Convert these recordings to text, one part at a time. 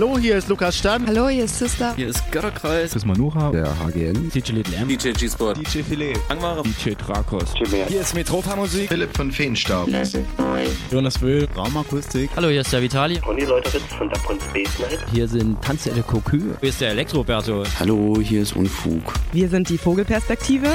Hallo, hier ist Lukas Stan. Hallo, hier ist Sister. Hier ist Götterkreis. Das ist Manuha. Der HGN. DJ Little M. DJ G-Sport. DJ Filet. Angmare. DJ Drakos. Hier ist Metropa Musik. Philipp von Feenstaub. Jonas Will. Raumakustik. Hallo, hier ist der Vitali. Conny Leuteritz von der Prinz Night. Hier sind Tanze de Cocu. Hier ist der Elektroberto. Hallo, hier ist Unfug. Wir sind die Vogelperspektive.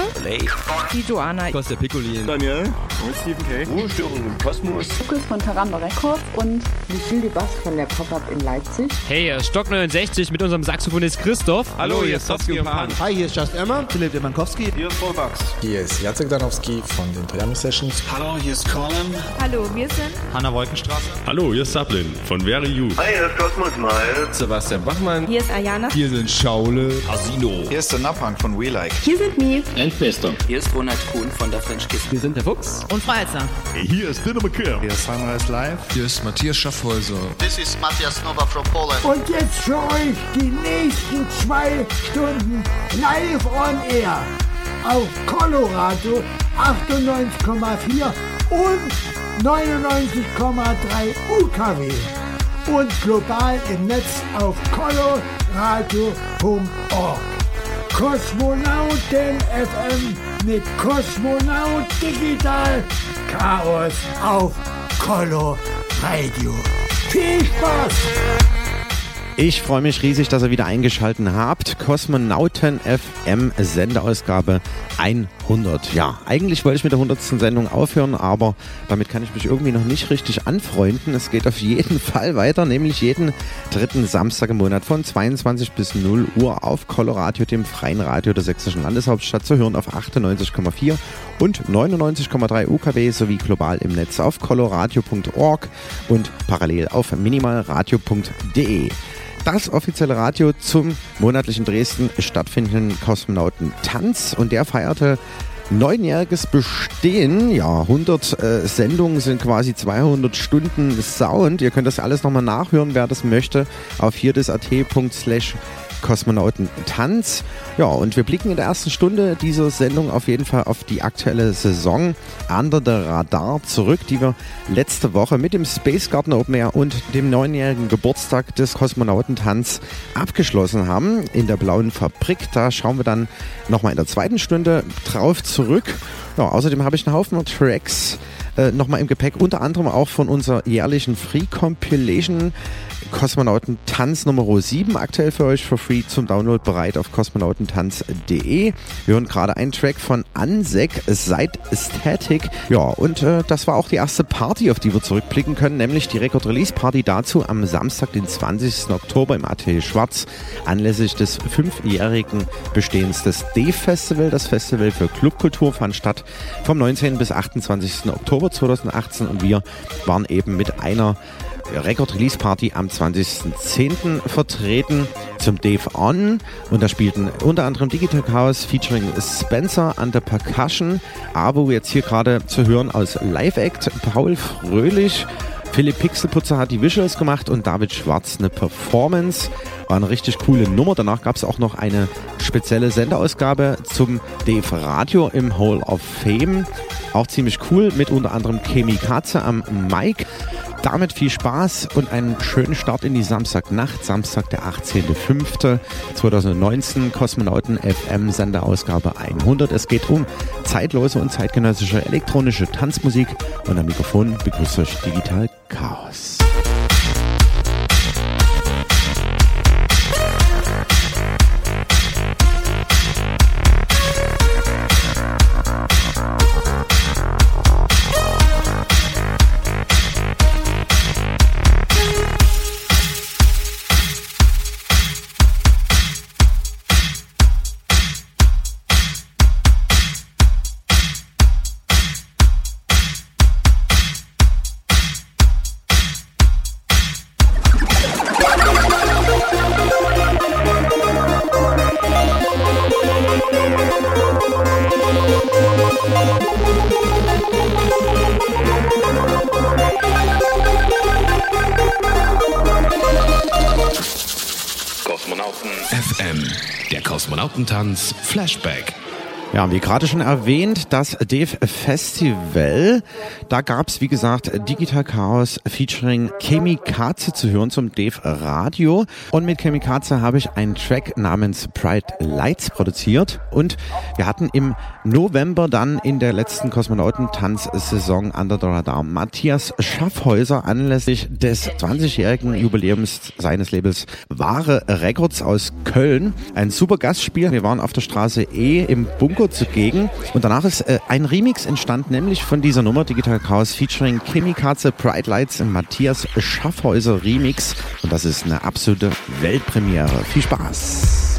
Die Joana. Costa Piccolin. Daniel. Und Stephen K. Ruhestörung im Kosmos. Lukas von Taramba Records und Michel Bass von der Pop-Up in Leipzig. Hey, ist Stock 69 mit unserem Saxophonist Christoph. Hallo, hier ist Sofsky und Pan. Hi, hier ist Just Emma. Philipp Demankowski. Hier ist Volvax. Hier ist Jacek Danowski von den Triami Sessions. Hallo, hier ist Colin. Hallo, wir sind Hanna Wolkenstraße. Hallo, hier ist Sablin von Very You. Hi, hier ist Cosmos Miles. Sebastian Bachmann. Hier ist Ayana. Hier sind Schaule. Asino. Hier ist der Napang von We Like. Hier sind Mi. Endfester. Hier ist Ronald Kuhn von der French Kiss. Wir sind der Fuchs. Und Freizer. Hier ist Dinner McKim. Hier ist Sunrise Live. Hier ist Matthias Schaffhäuser. This is Matthias Nova from Poland. Und jetzt für euch die nächsten zwei Stunden live on air auf Colorado 98,4 und 99,3 UKW und global im Netz auf coloradio.org. Kosmonauten FM mit Kosmonaut Digital Chaos auf Color Radio. Viel Spaß! Ich freue mich riesig, dass ihr wieder eingeschaltet habt. Kosmonauten FM Sendeausgabe 100. Ja, eigentlich wollte ich mit der 100. Sendung aufhören, aber damit kann ich mich irgendwie noch nicht richtig anfreunden. Es geht auf jeden Fall weiter, nämlich jeden dritten Samstag im Monat von 22 bis 0 Uhr auf Coloradio, dem freien Radio der sächsischen Landeshauptstadt, zu hören auf 98,4 und 99,3 UKW sowie global im Netz auf coloradio.org und parallel auf minimalradio.de das offizielle Radio zum monatlichen Dresden stattfindenden Kosmonautentanz und der feierte neunjähriges Bestehen. Ja, 100 äh, Sendungen sind quasi 200 Stunden Sound. Ihr könnt das alles nochmal nachhören, wer das möchte, auf hierdesat.slash Kosmonautentanz. Ja, und wir blicken in der ersten Stunde dieser Sendung auf jeden Fall auf die aktuelle Saison Under the Radar zurück, die wir letzte Woche mit dem Space Garden Open Air und dem neunjährigen Geburtstag des Kosmonautentanz abgeschlossen haben in der Blauen Fabrik. Da schauen wir dann nochmal in der zweiten Stunde drauf zurück. Ja, außerdem habe ich einen Haufen Tracks äh, nochmal im Gepäck, unter anderem auch von unserer jährlichen Free Compilation Kosmonauten Tanz Nummer 7 aktuell für euch for free zum Download bereit auf kosmonautentanz.de. Wir hören gerade einen Track von Ansek, Side Static. Ja, und äh, das war auch die erste Party, auf die wir zurückblicken können, nämlich die Record Release Party dazu am Samstag, den 20. Oktober im Atelier Schwarz, anlässlich des fünfjährigen Bestehens des D-Festival. Das Festival für Clubkultur fand statt vom 19. bis 28. Oktober 2018 und wir waren eben mit einer Record Release Party am 20.10. vertreten zum Dave On und da spielten unter anderem Digital Chaos featuring Spencer an der Percussion, Abo jetzt hier gerade zu hören aus Live Act, Paul Fröhlich, Philipp Pixelputzer hat die Visuals gemacht und David Schwarz eine Performance. War eine richtig coole Nummer. Danach gab es auch noch eine spezielle Sendeausgabe zum Dave Radio im Hall of Fame. Auch ziemlich cool, mit unter anderem Kemi Katze am Mic. Damit viel Spaß und einen schönen Start in die Samstagnacht. Samstag, der 18.05.2019, Kosmonauten FM Senderausgabe 100. Es geht um zeitlose und zeitgenössische elektronische Tanzmusik und am Mikrofon begrüßt euch Digital Chaos. Flashback. Ja, wie gerade schon erwähnt, das Dave Festival. Da gab es, wie gesagt, Digital Chaos featuring Chemikaze zu hören zum Dave Radio. Und mit Chemikaze habe ich einen Track namens Bright Lights produziert. Und wir hatten im November dann in der letzten Kosmonautentanz-Saison Under the Radar Matthias Schaffhäuser anlässlich des 20-jährigen Jubiläums seines Labels Wahre Records aus Köln. Ein super Gastspiel. Wir waren auf der Straße E im Bunker zugegen. Und danach ist äh, ein Remix entstanden, nämlich von dieser Nummer Digital Chaos featuring Chemikaze Bright Lights im Matthias Schaffhäuser Remix. Und das ist eine absolute Weltpremiere. Viel Spaß!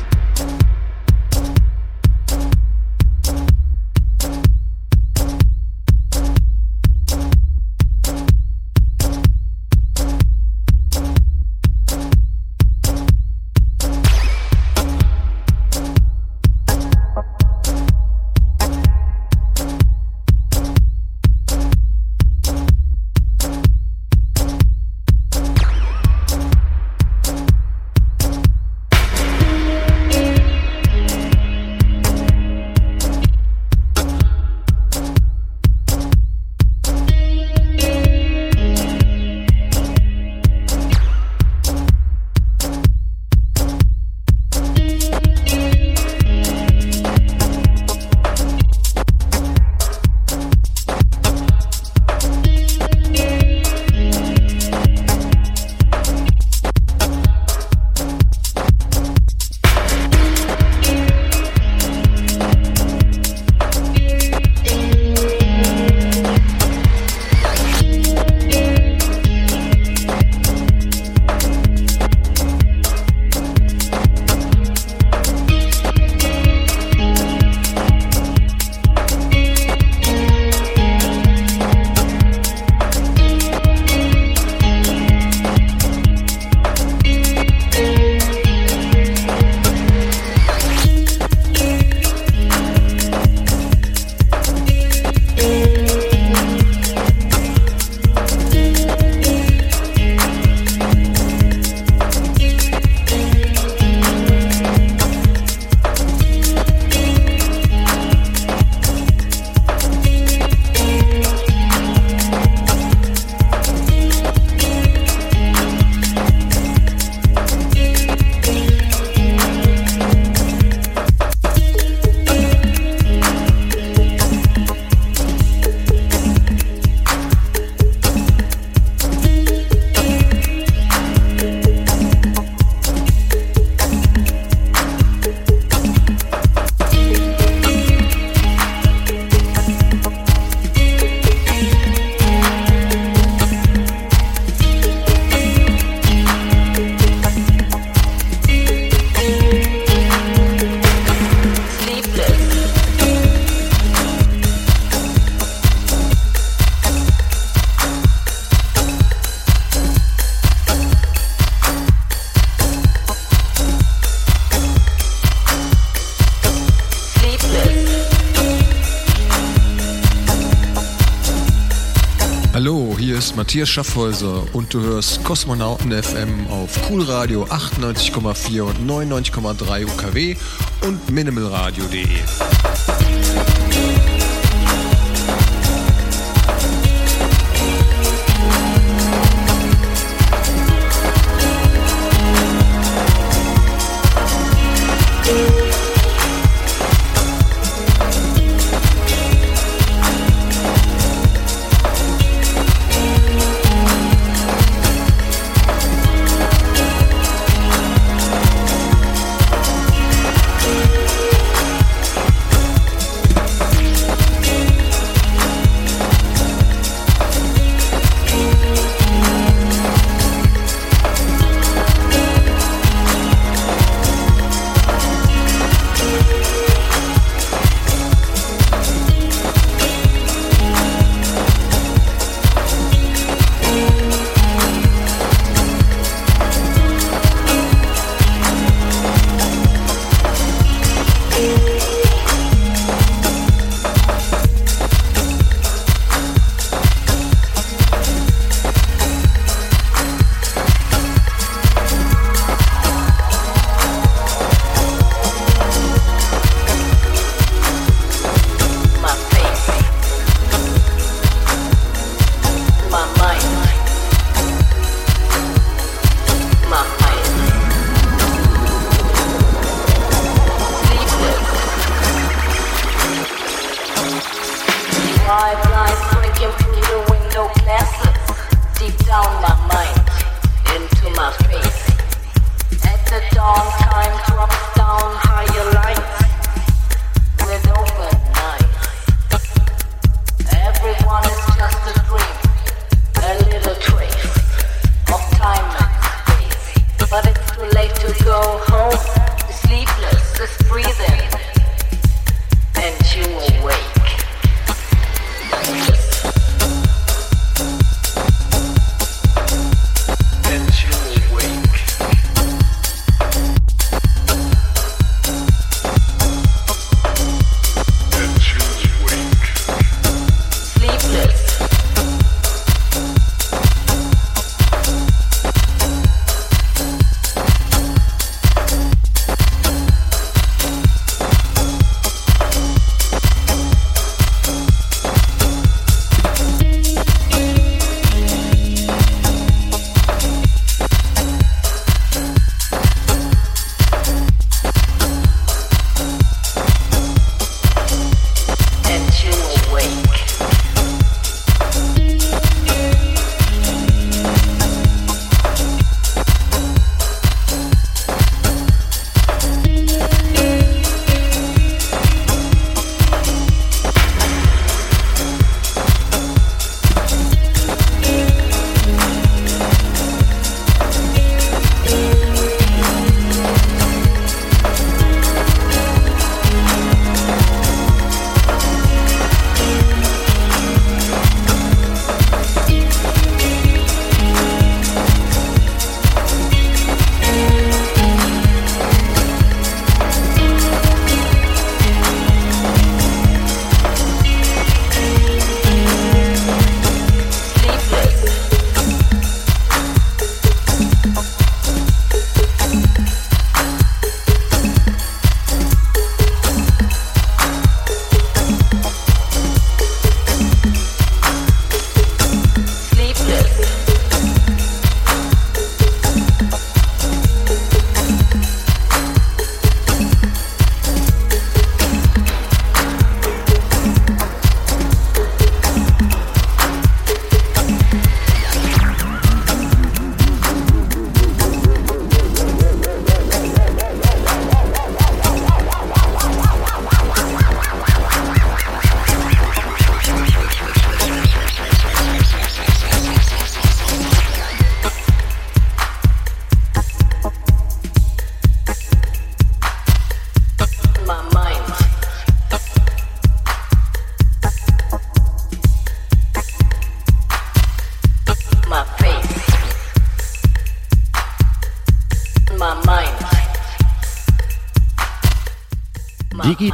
Matthias Schaffhäuser und du hörst Kosmonauten FM auf Cool Radio 98,4 und 99,3 UKW und minimalradio.de.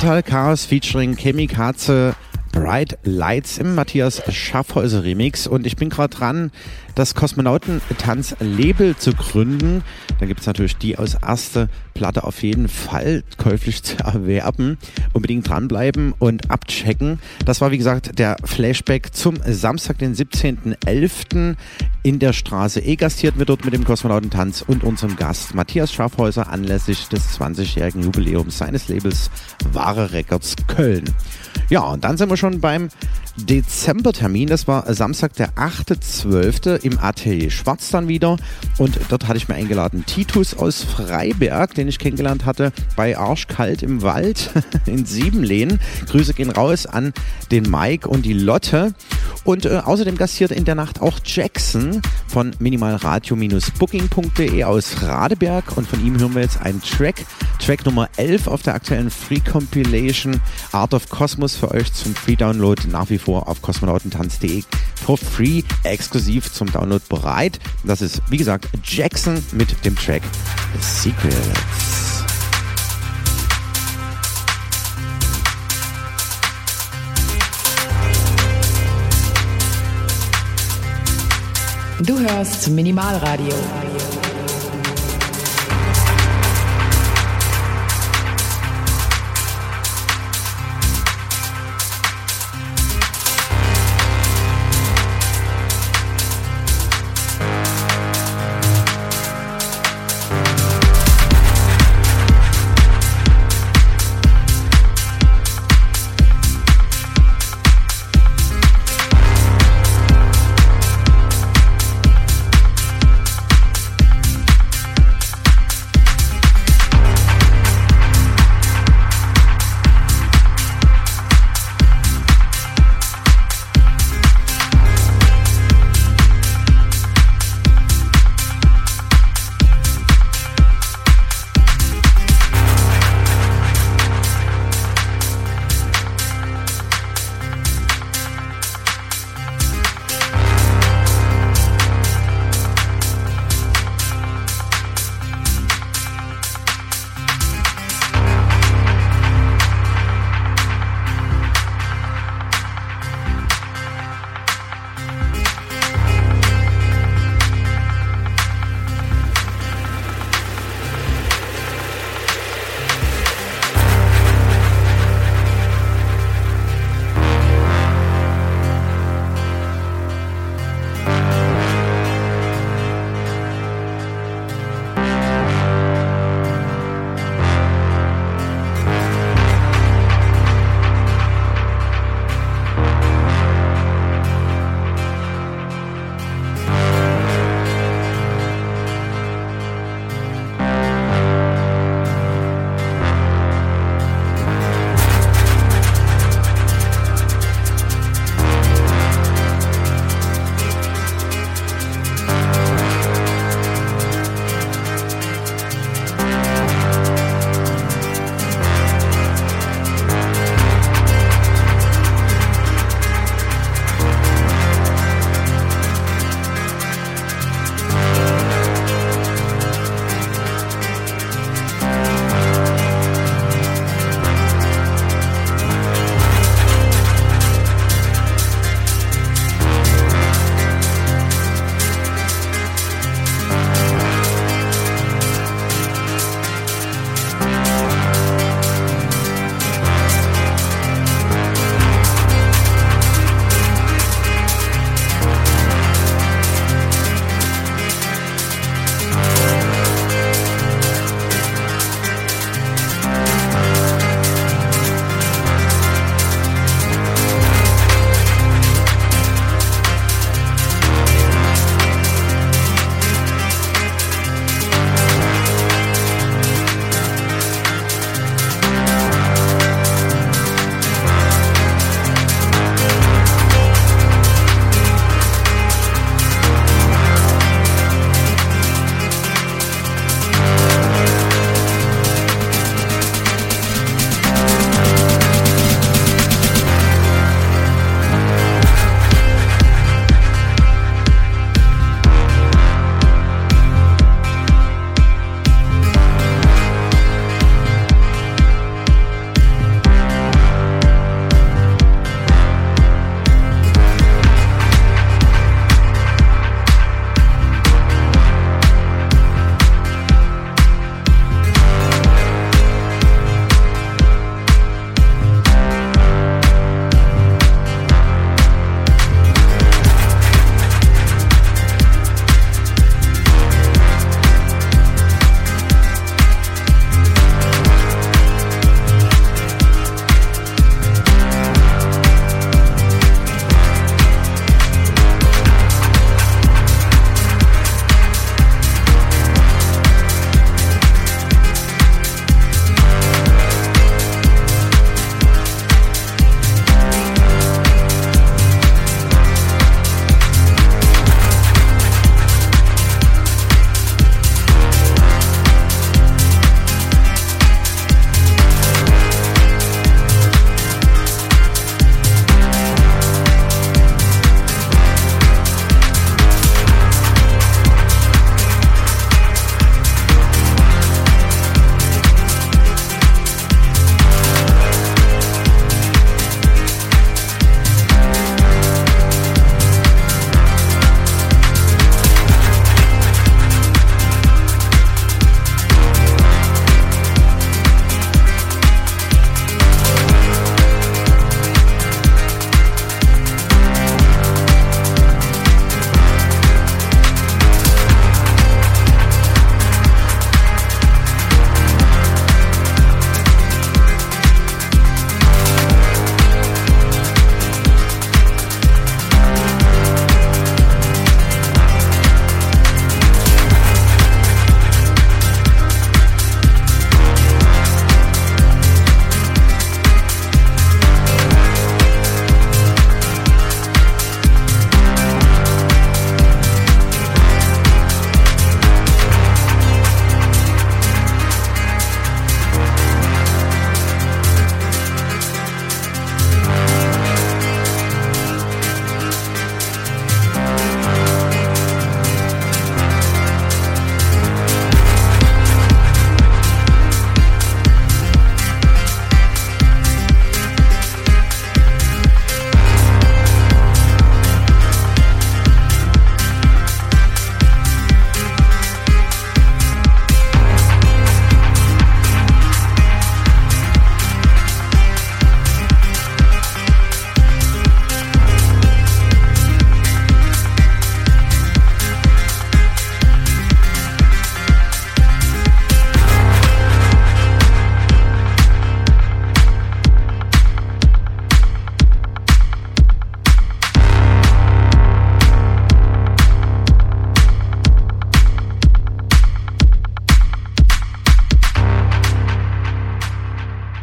Digital Chaos featuring Chemikaze Bright Lights im Matthias Schaffhäuser Remix und ich bin gerade dran, das Kosmonautentanz-Label zu gründen. Da gibt es natürlich die aus erste Platte auf jeden Fall käuflich zu erwerben. Unbedingt dranbleiben und abchecken. Das war wie gesagt der Flashback zum Samstag, den 17.11. in der Straße E gastiert wird dort mit dem Kosmonautentanz und unserem Gast Matthias Schaffhäuser anlässlich des 20-jährigen Jubiläums seines Labels Wahre Records Köln. Ja, und dann sind wir schon beim Dezembertermin. Das war Samstag, der 8.12. im Atelier Schwarz dann wieder. Und dort hatte ich mir eingeladen Titus aus Freiberg, den ich kennengelernt hatte bei Arschkalt im Wald in Siebenlehnen. Grüße gehen raus an den Mike und die Lotte. Und äh, außerdem gastiert in der Nacht auch Jackson von minimalradio-booking.de aus Radeberg. Und von ihm hören wir jetzt einen Track. Track Nummer 11 auf der aktuellen Free Compilation Art of Cosmos für euch zum Free Download nach wie vor auf kosmonautentanz.de for free exklusiv zum Download bereit. Das ist wie gesagt Jackson mit dem Track Secrets. Du hörst Minimalradio.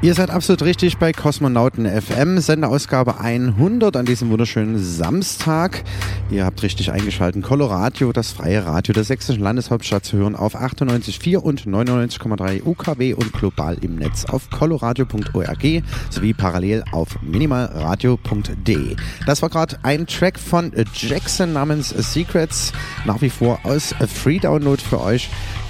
Ihr seid absolut richtig bei Kosmonauten FM, Sendeausgabe 100 an diesem wunderschönen Samstag. Ihr habt richtig eingeschaltet. Coloradio, das freie Radio der sächsischen Landeshauptstadt zu hören auf 98,4 und 99,3 UKW und global im Netz auf coloradio.org sowie parallel auf minimalradio.de. Das war gerade ein Track von Jackson namens Secrets, nach wie vor aus Free Download für euch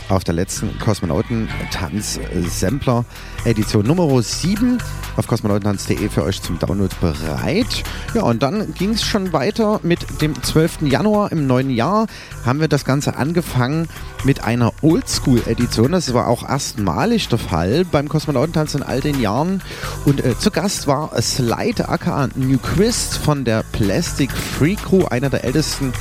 auf der letzten Kosmonautentanz-Sampler Edition Nummer 7 auf kosmonautentanz.de für euch zum Download bereit. Ja, und dann ging es schon weiter mit dem 12. Januar im neuen Jahr. Haben wir das Ganze angefangen mit einer Oldschool-Edition. Das war auch erstmalig der Fall beim Kosmonautentanz in all den Jahren. Und äh, zu Gast war Slide aka New Christ von der Plastic Free Crew, einer der ältesten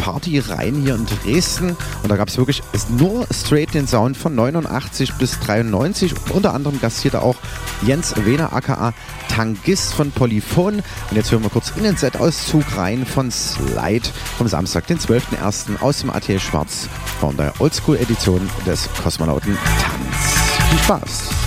Partyreihen hier in Dresden. Und da gab es wirklich nur straight den Sound von 89 bis 93. Unter anderem gastierte auch Jens Wehner aka Tangist von Polyphon. Und jetzt hören wir kurz in den Set-Auszug rein von Slide vom Samstag, den 12.01. aus dem Atelier Schwarz von der Oldschool-Edition des Kosmonauten Tanz. Viel Spaß!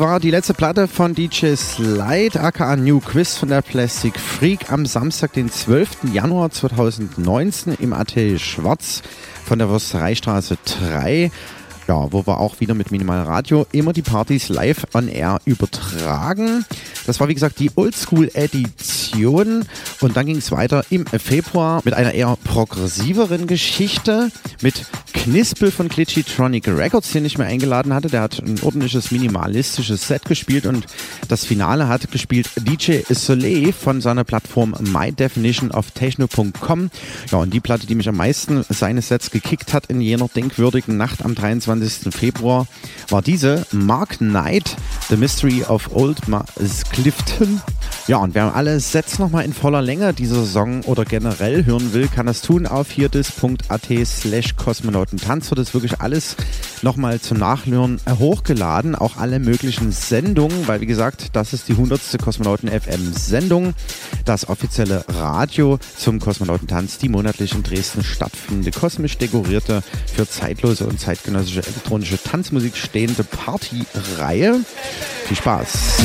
War die letzte Platte von DJ Slide, aka New Quiz von der Plastic Freak am Samstag, den 12. Januar 2019 im Atelier Schwarz von der Wurstereistraße 3. Ja, wo wir auch wieder mit Minimal Radio immer die Partys live on air übertragen. Das war wie gesagt die Oldschool-Edition und dann ging es weiter im Februar mit einer eher progressiveren Geschichte mit Knispel von Glitchytronic Records, den ich mir eingeladen hatte. Der hat ein ordentliches minimalistisches Set gespielt und das Finale hat gespielt DJ Soleil von seiner Plattform My Definition. Ja, und die Platte, die mich am meisten seines Sets gekickt hat in jener denkwürdigen Nacht am 23. Februar, war diese Mark Knight, The Mystery of Old Clifton. Ja, und wer alle Sets nochmal in voller Länge dieser Saison oder generell hören will, kann das tun auf hierdis.at slash Kosmonautentanz. Wird es wirklich alles nochmal zum Nachhören hochgeladen. Auch alle möglichen Sendungen, weil wie gesagt, das ist die 100. Kosmonauten FM Sendung. Das offizielle Radio zum Kosmonautentanz, die monatlich in Dresden stattfindende, kosmisch dekorierte, für zeitlose und zeitgenössische elektronische Tanzmusik stehende Partyreihe. Viel Spaß!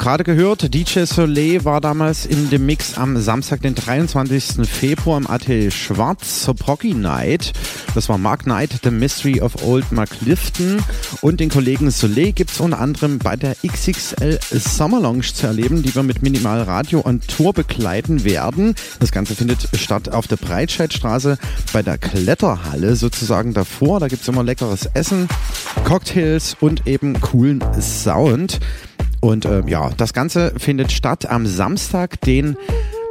Gerade gehört, DJ Soleil war damals in dem Mix am Samstag, den 23. Februar im AT Schwarz zur Proggy Night. Das war Mark Knight, The Mystery of Old Mark Lifton. Und den Kollegen Soleil gibt es unter anderem bei der XXL Summer Lounge zu erleben, die wir mit Minimal Radio on Tour begleiten werden. Das Ganze findet statt auf der Breitscheidstraße bei der Kletterhalle sozusagen davor. Da gibt es immer leckeres Essen, Cocktails und eben coolen Sound. Und äh, ja, das Ganze findet statt am Samstag, den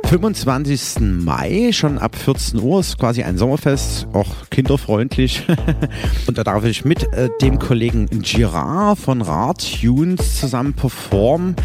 25. Mai, schon ab 14 Uhr, ist quasi ein Sommerfest, auch kinderfreundlich. und da darf ich mit äh, dem Kollegen Girard von Rad Tunes zusammen performen.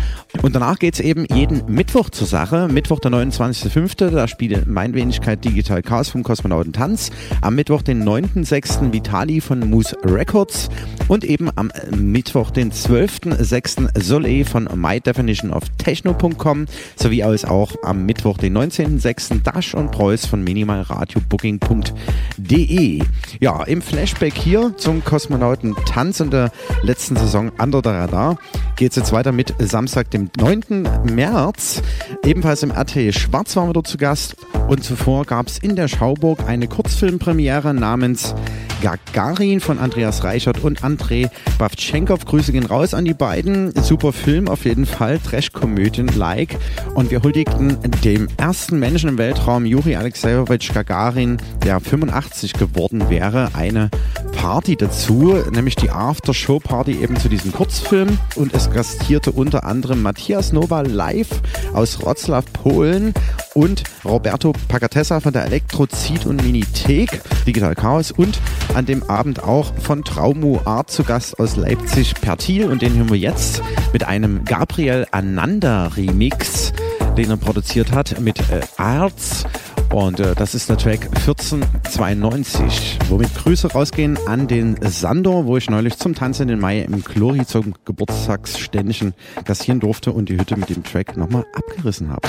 Und danach geht es eben jeden Mittwoch zur Sache. Mittwoch, der 29.05., da spielt mein Wenigkeit Digital Chaos vom Kosmonauten Tanz. Am Mittwoch, den 9.06. Vitali von Moose Records. Und eben am Mittwoch, den 12.06. Soleil von My Definition of Techno.com. Sowie als auch am Mittwoch, den 19.06. Dash und Preuß von minimalradiobooking.de. Ja, im Flashback hier zum Kosmonauten Tanz in der letzten Saison Under the Radar geht es jetzt weiter mit Samstag, dem 9. März. Ebenfalls im RTL Schwarz waren wir dort zu Gast. Und zuvor gab es in der Schauburg eine Kurzfilmpremiere namens Gagarin von Andreas Reichert und Andrei Bavtschenkov. Grüße gehen raus an die beiden. Super Film auf jeden Fall, Trash-Komödien-like. Und wir huldigten dem ersten Menschen im Weltraum, Juri Alexejewitsch Gagarin, der 85 geworden wäre, eine Party dazu, nämlich die After-Show-Party eben zu diesem Kurzfilm. Und es gastierte unter anderem Matthias Nowa live aus Wroclaw, Polen und Roberto Pacatessa von der Elektrozid und Minithek, Digital Chaos und an dem Abend auch von Traumu Art zu Gast aus Leipzig Pertil und den hören wir jetzt mit einem Gabriel Ananda Remix, den er produziert hat mit äh, Arts und äh, das ist der Track 1492, womit Grüße rausgehen an den Sandor, wo ich neulich zum Tanzen in Mai im Chlori zum Geburtstagsständischen gastieren durfte und die Hütte mit dem Track nochmal abgerissen habe.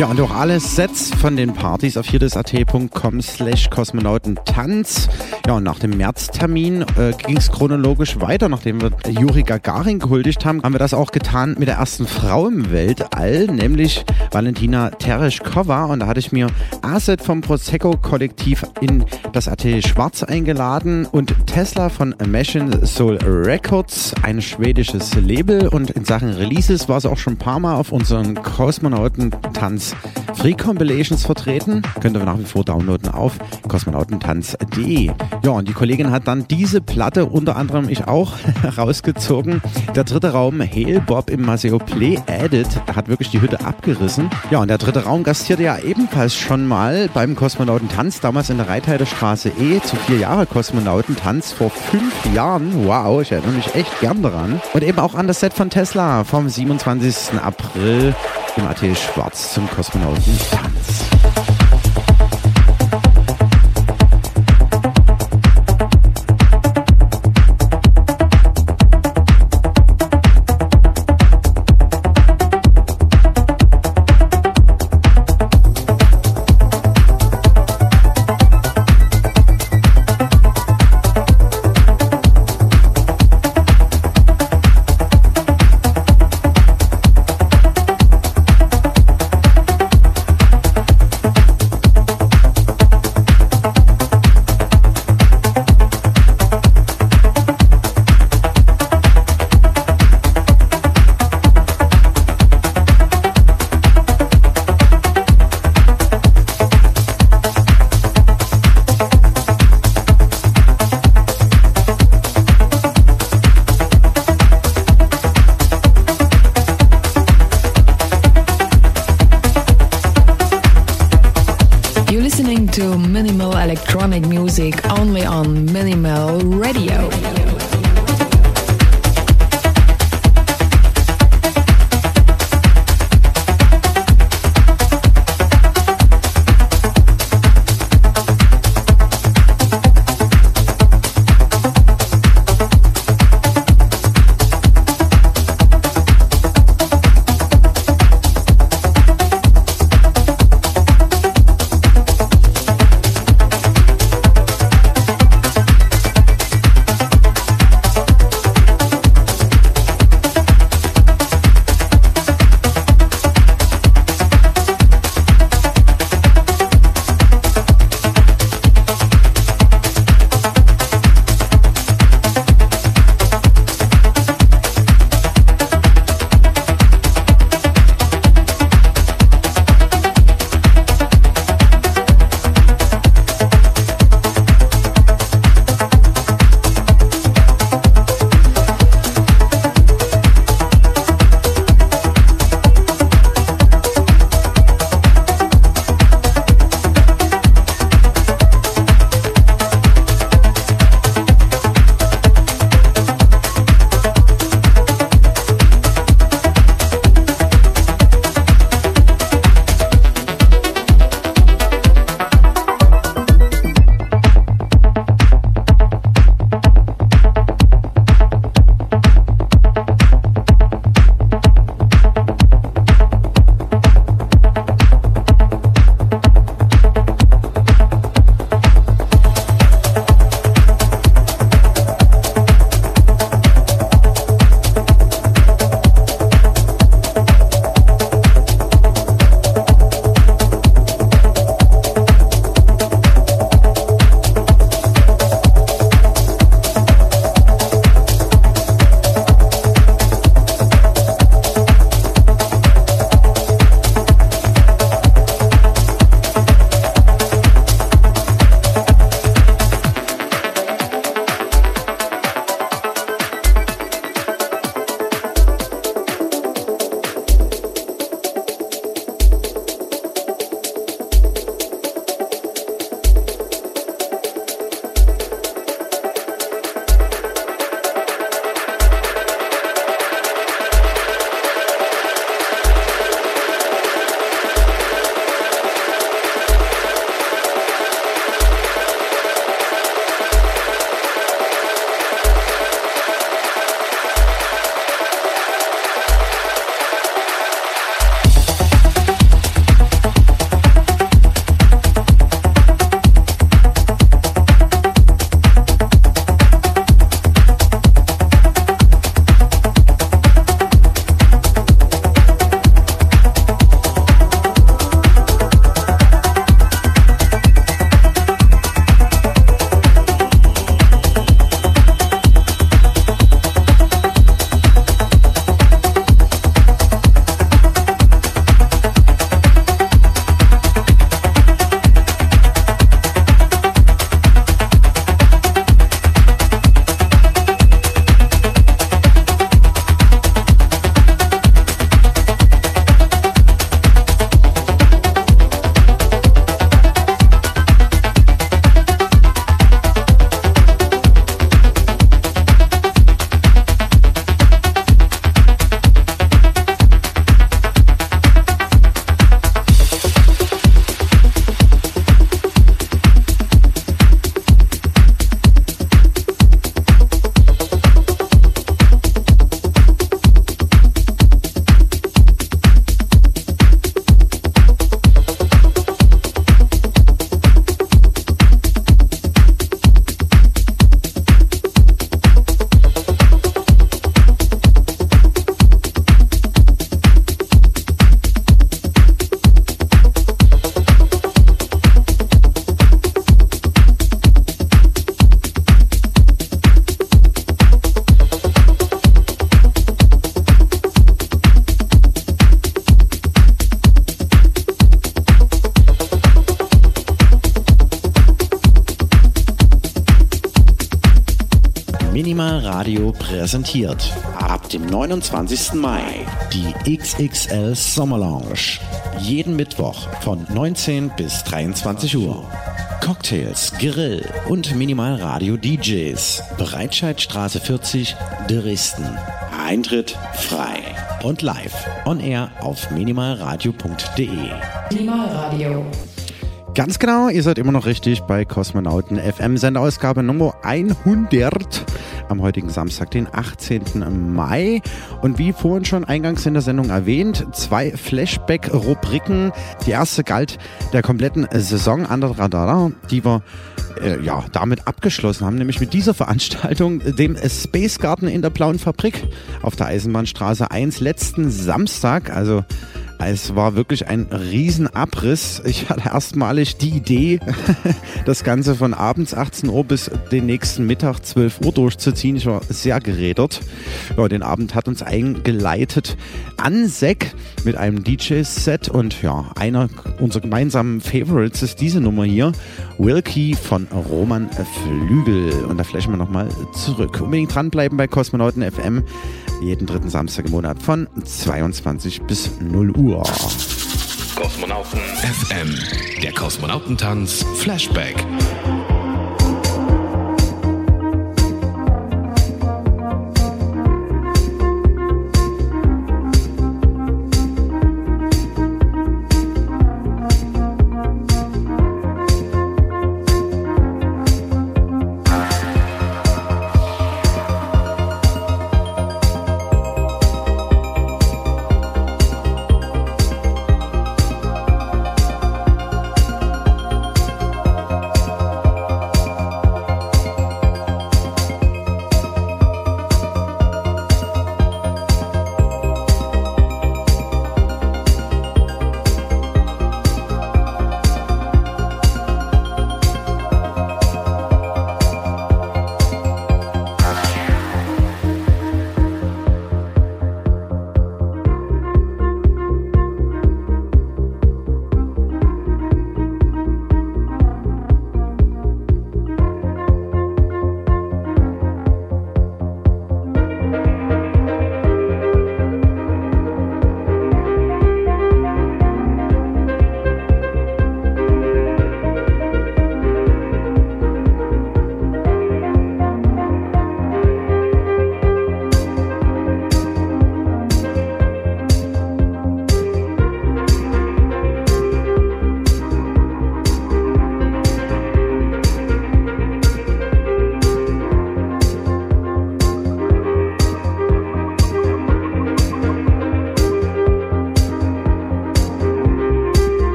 Ja, und auch alle Sets von den Partys auf hierdesat.com slash kosmonautentanz. Ja, und nach dem Märztermin äh, ging es chronologisch weiter. Nachdem wir Juri Gagarin gehuldigt haben, haben wir das auch getan mit der ersten Frau im Weltall, nämlich Valentina Tereshkova. Und da hatte ich mir Aset vom Prosecco-Kollektiv in das Atelier Schwarz eingeladen und Tesla von Machine Soul Records, ein schwedisches Label. Und in Sachen Releases war es auch schon ein paar Mal auf unseren Kosmonautentanz Free Compilations vertreten. Könnt ihr nach wie vor downloaden auf kosmonautentanz.de. Ja, und die Kollegin hat dann diese Platte, unter anderem ich auch, rausgezogen. Der dritte Raum, Hail Bob im Maseo Play Edit, hat wirklich die Hütte abgerissen. Ja, und der dritte Raum gastierte ja ebenfalls schon mal beim Kosmonautentanz, damals in der Reitheiderstraße E, zu vier Jahre Kosmonautentanz vor fünf Jahren. Wow, ich erinnere mich echt gern daran. Und eben auch an das Set von Tesla vom 27. April im Atelier Schwarz zum Kosmonautentanz. Listening to minimal electronic music only on Minimal Radio. Präsentiert ab dem 29. Mai die XXL Sommer Lounge. Jeden Mittwoch von 19 bis 23 Uhr. Cocktails, Grill und Minimal Radio DJs. Breitscheidstraße 40, Dresden. Eintritt frei und live on air auf minimalradio.de. Minimalradio. Ganz genau, ihr seid immer noch richtig bei Kosmonauten FM Senderausgabe Nummer 100 am heutigen Samstag, den 18. Mai. Und wie vorhin schon eingangs in der Sendung erwähnt, zwei Flashback-Rubriken. Die erste galt der kompletten Saison an der Radar, die wir äh, ja, damit abgeschlossen haben, nämlich mit dieser Veranstaltung, dem Space Garden in der Blauen Fabrik auf der Eisenbahnstraße 1 letzten Samstag, also es war wirklich ein Riesenabriss. Ich hatte erstmalig die Idee, das Ganze von abends 18 Uhr bis den nächsten Mittag 12 Uhr durchzuziehen. Ich war sehr gerädert. Ja, den Abend hat uns eingeleitet Ansek mit einem DJ-Set und ja, einer unserer gemeinsamen Favorites ist diese Nummer hier, Wilkie von Roman Flügel. Und da flashen wir nochmal zurück. Unbedingt dranbleiben bei Kosmonauten FM jeden dritten Samstag im Monat von 22 bis 0 Uhr. Kosmonauten. FM, der Kosmonautentanz Flashback.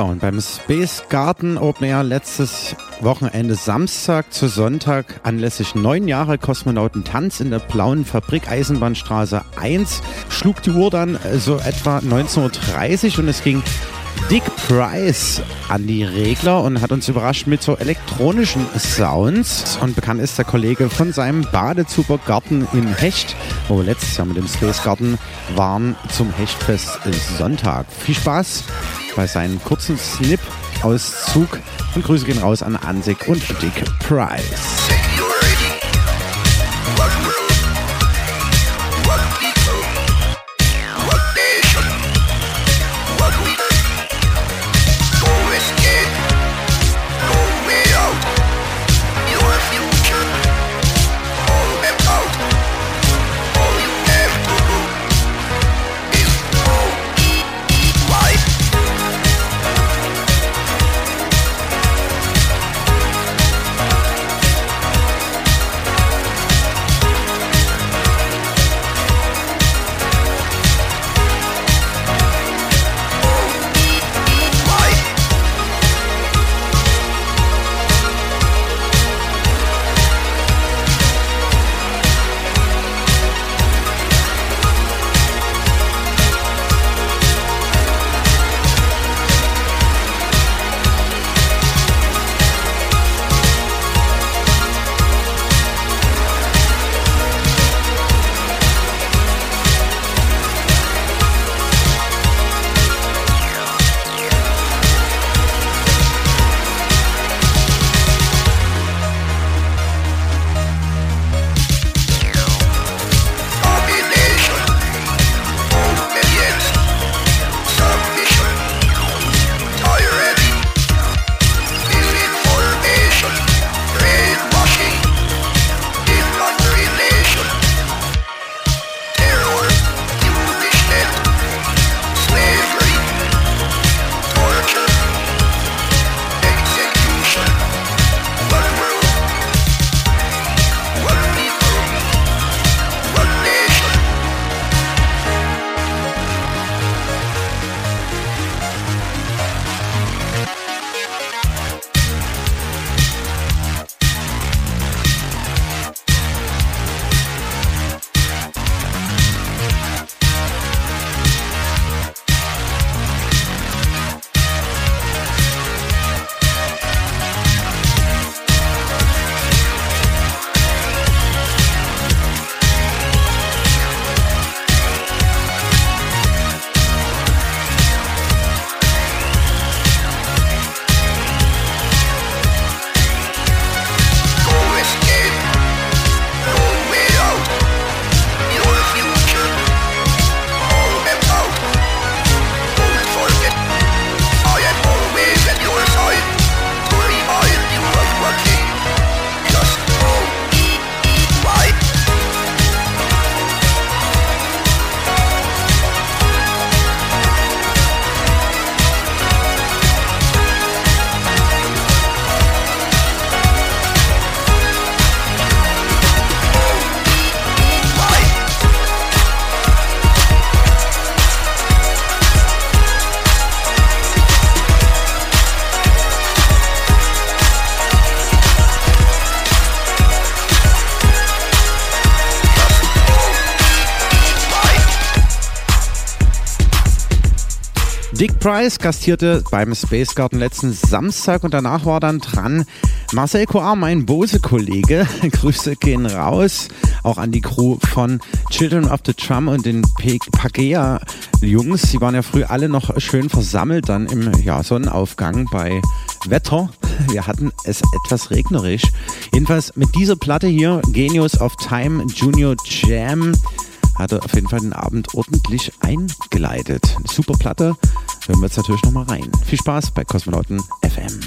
Ja, und beim Space Garden Open Air letztes Wochenende Samstag zu Sonntag anlässlich neun Jahre Kosmonautentanz in der blauen Fabrik Eisenbahnstraße 1 schlug die Uhr dann so etwa 19.30 Uhr und es ging Dick Price an die Regler und hat uns überrascht mit so elektronischen Sounds. Und bekannt ist der Kollege von seinem Badezubergarten in Hecht, wo wir letztes Jahr mit dem Space Garden waren zum Hechtfest Sonntag. Viel Spaß bei seinem kurzen Snip-Auszug und Grüße gehen raus an Ansik und Dick Price. Price gastierte beim Space Garden letzten Samstag und danach war dann dran Marcel Coar, mein Bose-Kollege. Grüße gehen raus, auch an die Crew von Children of the Drum und den Pagea-Jungs. Sie waren ja früh alle noch schön versammelt dann im ja, Sonnenaufgang bei Wetter. Wir hatten es etwas regnerisch. Jedenfalls mit dieser Platte hier, Genius of Time Junior Jam, hat er auf jeden Fall den Abend ordentlich eingeleitet. Eine super Platte. Hören wir jetzt natürlich nochmal rein. Viel Spaß bei Kosmonauten FM.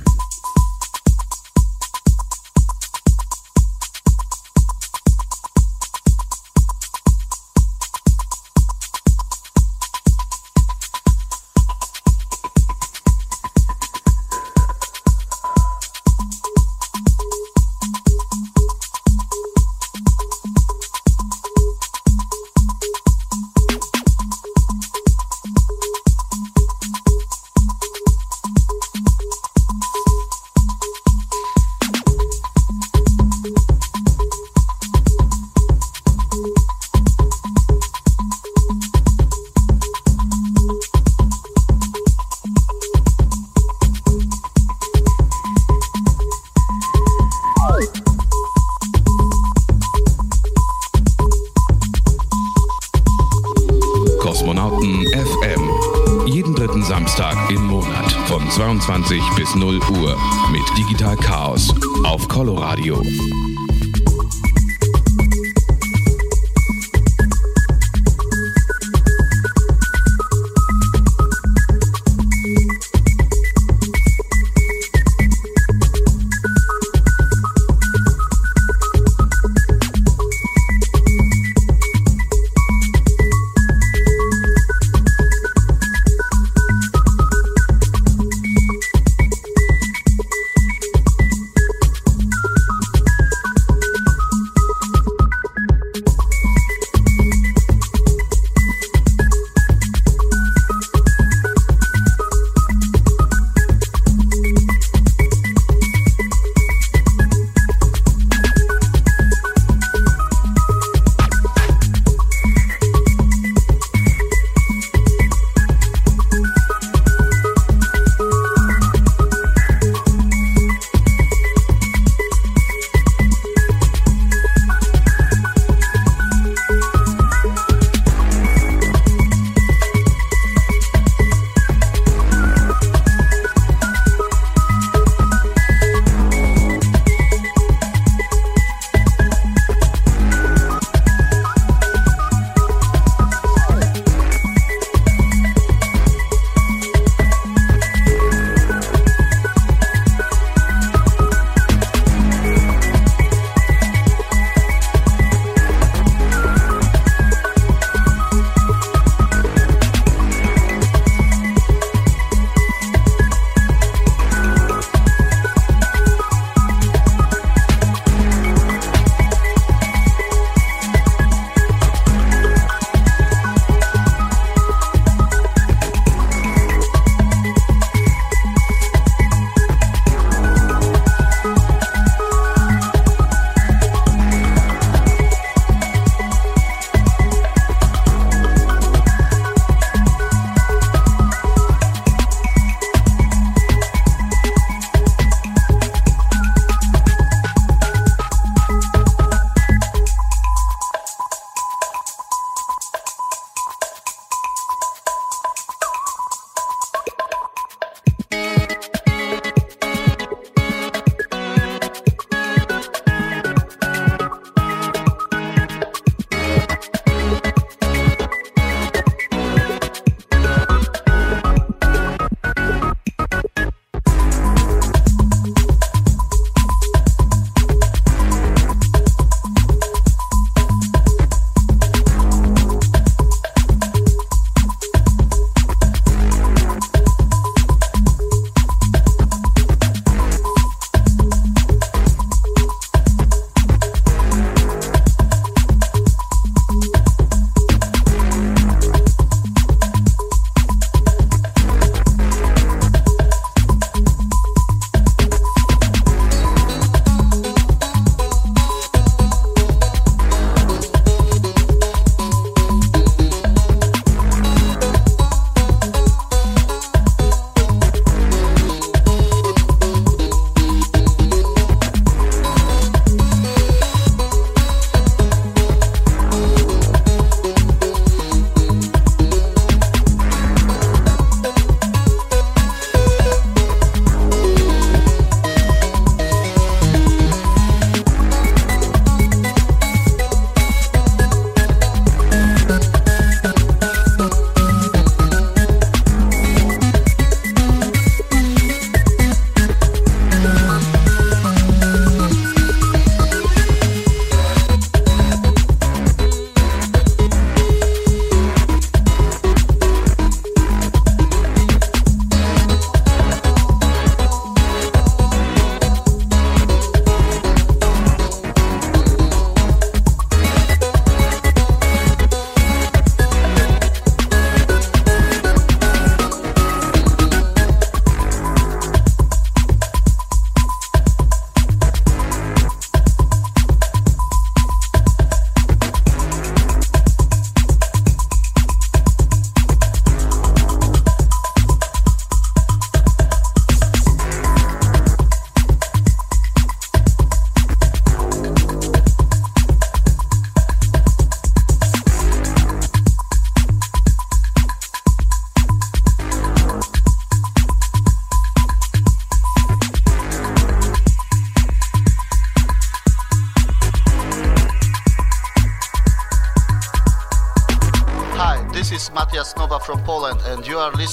22 bis 0 Uhr mit Digital Chaos auf Coloradio.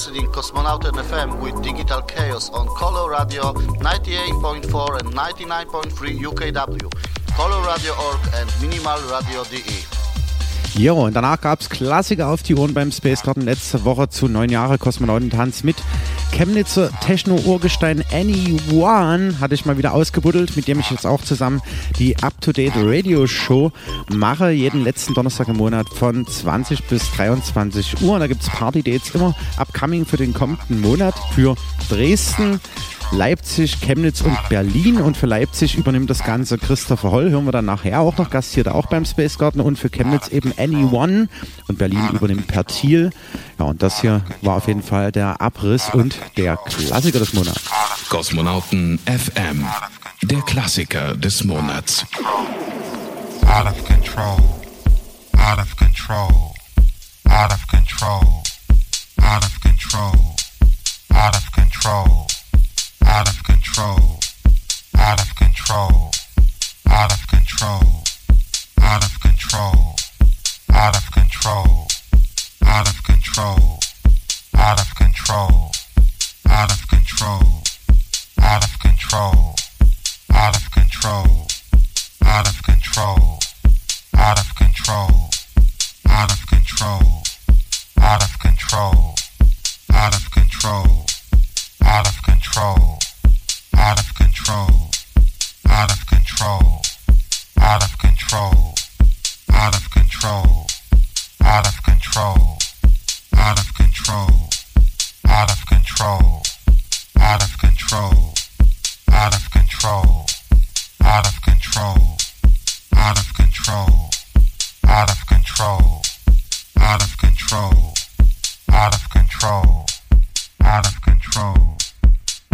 Listening Cosmonauten FM with Digital Chaos on Colo Radio 98.4 and 99.3 UKW, coloradio.org and minimalradio.de. Jo, und danach gab es Klassiker auf die Ohren beim Space Garden letzte Woche zu neun Jahre Kosmonautentanz mit Chemnitzer Techno-Urgestein Anyone hatte ich mal wieder ausgebuddelt, mit dem ich jetzt auch zusammen die Up-to-Date Radio Show mache, jeden letzten Donnerstag im Monat von 20 bis 23 Uhr. Und da gibt es Party-Dates immer upcoming für den kommenden Monat für Dresden. Leipzig, Chemnitz und Berlin. Und für Leipzig übernimmt das Ganze Christopher Holl. Hören wir dann nachher auch noch. Gastiert auch beim Space Garden. Und für Chemnitz eben Anyone. Und Berlin übernimmt Pertil. Ja, und das hier war auf jeden Fall der Abriss und der Klassiker des Monats. Kosmonauten FM. Der Klassiker des Monats. Out of control. Out of control. Out of control. Out of control. Out of control. out of control, out of control, out of control, out of control, out of control, out of control, out of control, out of control, out of control, out of control, out of control, out of control, out of control, out of control, out of control out of control, out of control, out of control, out of control, out of control, out of control, out of control, out of control, out of control, out of control, out of control, out of control, out of control, out of control, out of control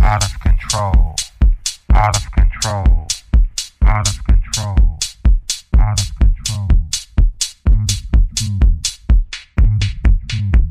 out of control, out of control, out of control, out of control. Kosmonautentanz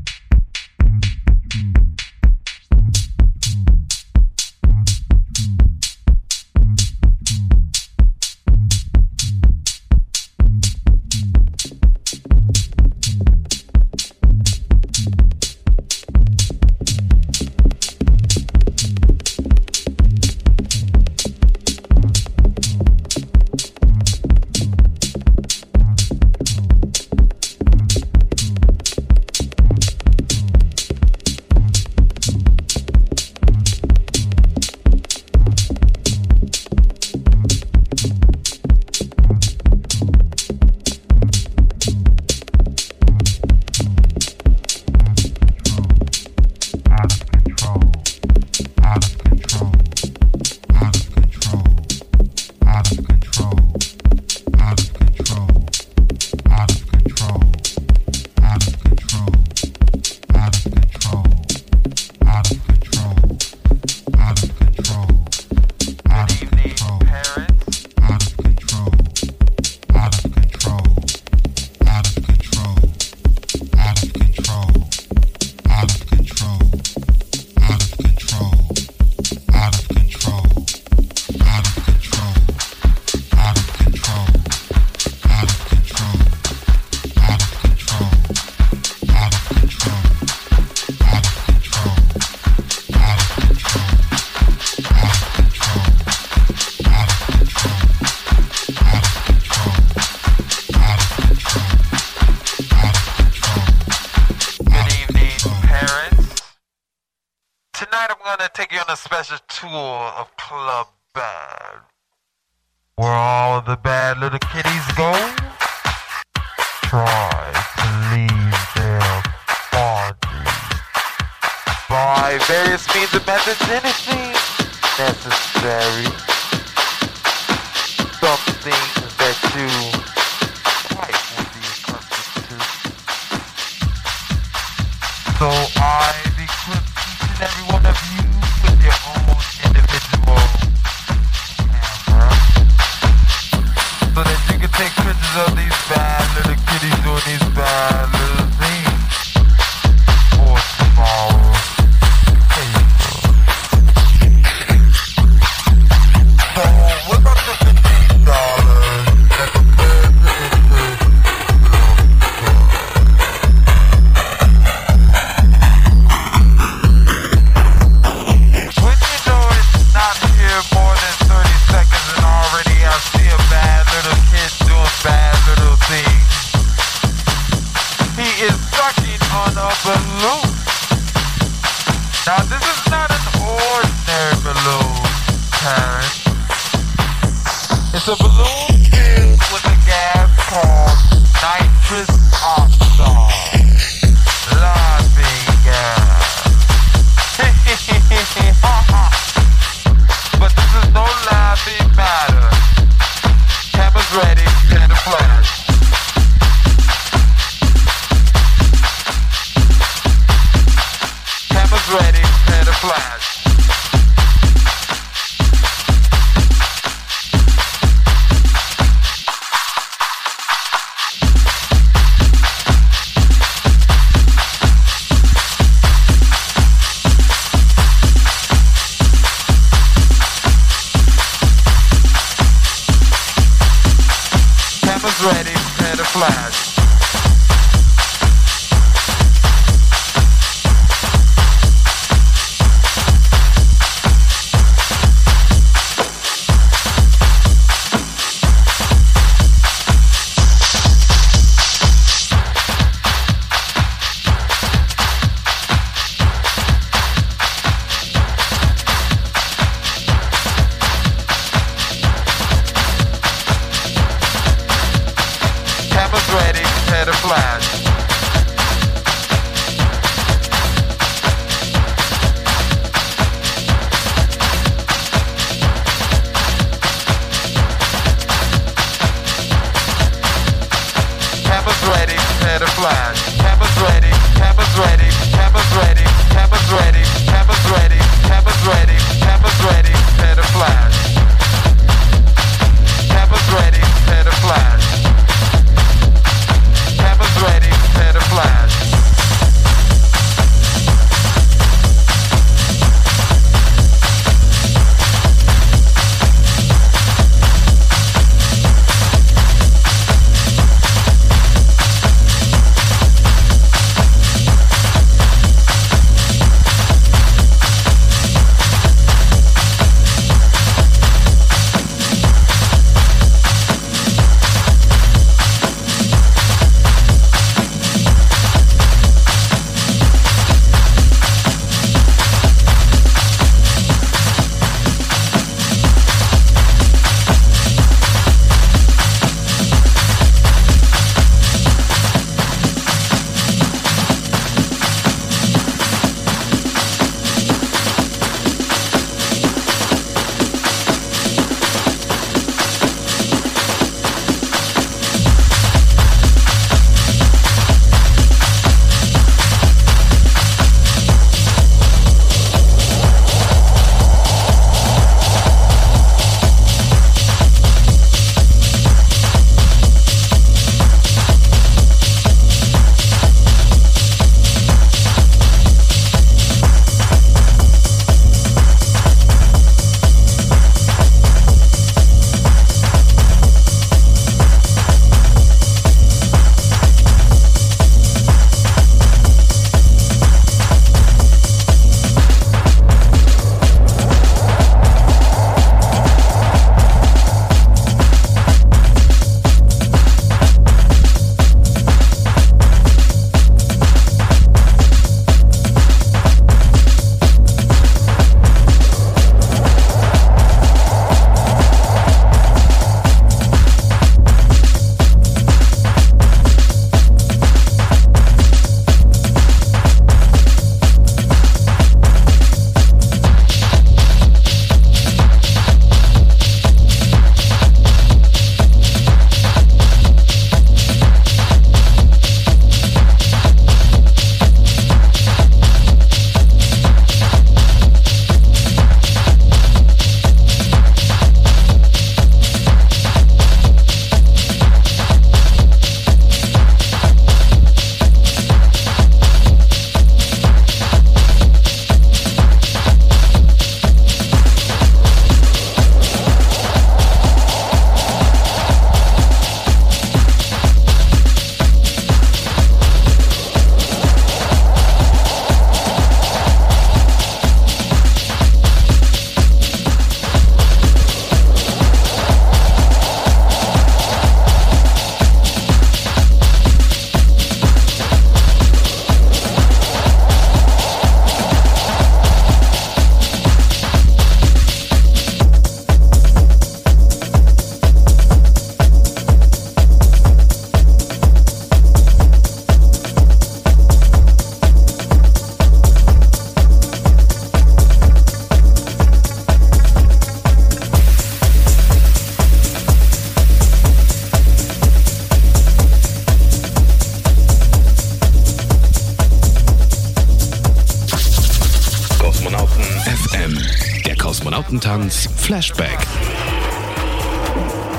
Flashback.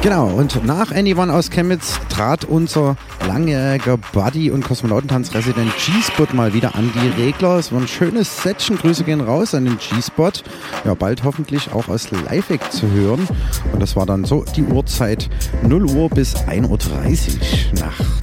Genau, und nach Anyone aus Chemnitz trat unser langjähriger Buddy und Kosmonautentanz-Resident G-Spot mal wieder an die Regler. Es war ein schönes Setchen. Grüße gehen raus an den G-Spot. Ja, bald hoffentlich auch aus Live zu hören. Und das war dann so die Uhrzeit 0 Uhr bis 1.30 Uhr nachts.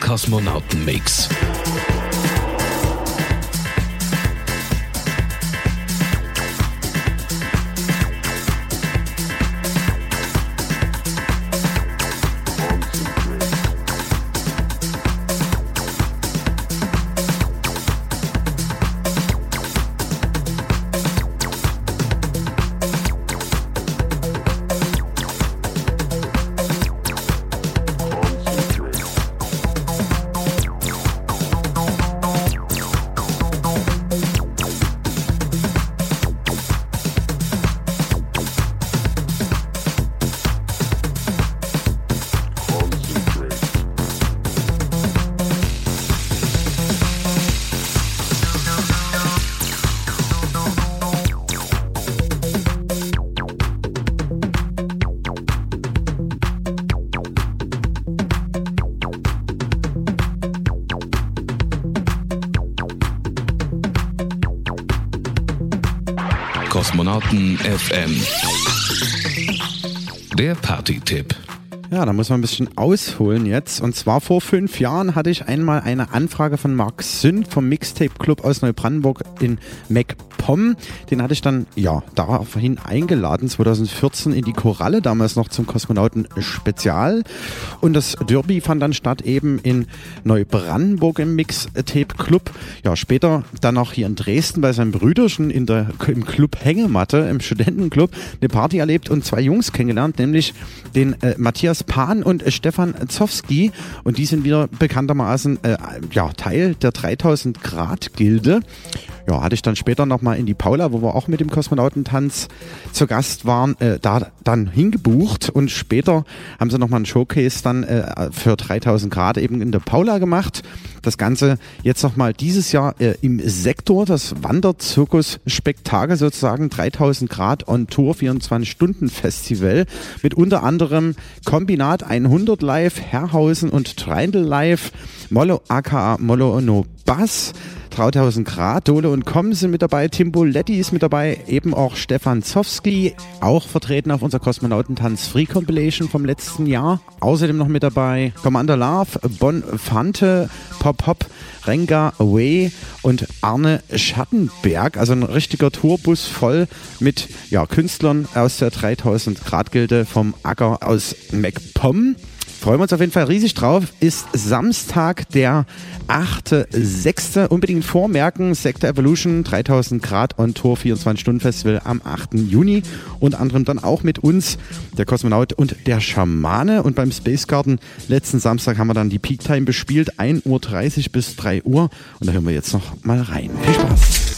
Kosmonautenmix. FM. Der Party-Tipp. Ja, da muss man ein bisschen ausholen jetzt. Und zwar vor fünf Jahren hatte ich einmal eine Anfrage von Mark Sünd vom Mixtape Club aus Neubrandenburg in MacPom. Den hatte ich dann, ja, daraufhin eingeladen, 2014 in die Koralle, damals noch zum Kosmonauten Spezial. Und das Derby fand dann statt eben in Neubrandenburg im Mixtape Club. Ja, später dann auch hier in Dresden bei seinem Brüderchen in der, im Club Hängematte, im Studentenclub, eine Party erlebt und zwei Jungs kennengelernt, nämlich den äh, Matthias Pan und äh, Stefan Zowski. Und die sind wieder bekanntermaßen äh, ja, Teil der 3000 Grad Gilde. Ja, hatte ich dann später nochmal in die Paula, wo wir auch mit dem Kosmonautentanz zu Gast waren, äh, da dann hingebucht und später haben sie nochmal einen Showcase dann äh, für 3000 Grad eben in der Paula gemacht. Das Ganze jetzt nochmal dieses Jahr äh, im Sektor, das Wanderzirkus-Spektakel sozusagen 3000 Grad on Tour 24-Stunden-Festival mit unter anderem Kombinat 100 Live, Herrhausen und Treindl Live, Mollo aka Mollo no Bass, 3000 Grad, Dole und Com sind mit dabei, Timboletti ist mit dabei, eben auch Stefan Zowski, auch vertreten auf unserer Kosmonautentanz Free Compilation vom letzten Jahr. Außerdem noch mit dabei Commander Love, Bon Fante, Pop Hop, Renga Away und Arne Schattenberg. Also ein richtiger Tourbus voll mit ja, Künstlern aus der 3000 Grad Gilde vom Acker aus MacPom. Freuen wir uns auf jeden Fall riesig drauf. Ist Samstag, der 8.6. Unbedingt vormerken. Sector Evolution 3000 Grad on Tour 24-Stunden-Festival am 8. Juni. Unter anderem dann auch mit uns, der Kosmonaut und der Schamane. Und beim Space Garden letzten Samstag haben wir dann die Peak Time bespielt. 1.30 Uhr bis 3 Uhr. Und da hören wir jetzt noch mal rein. Viel Spaß.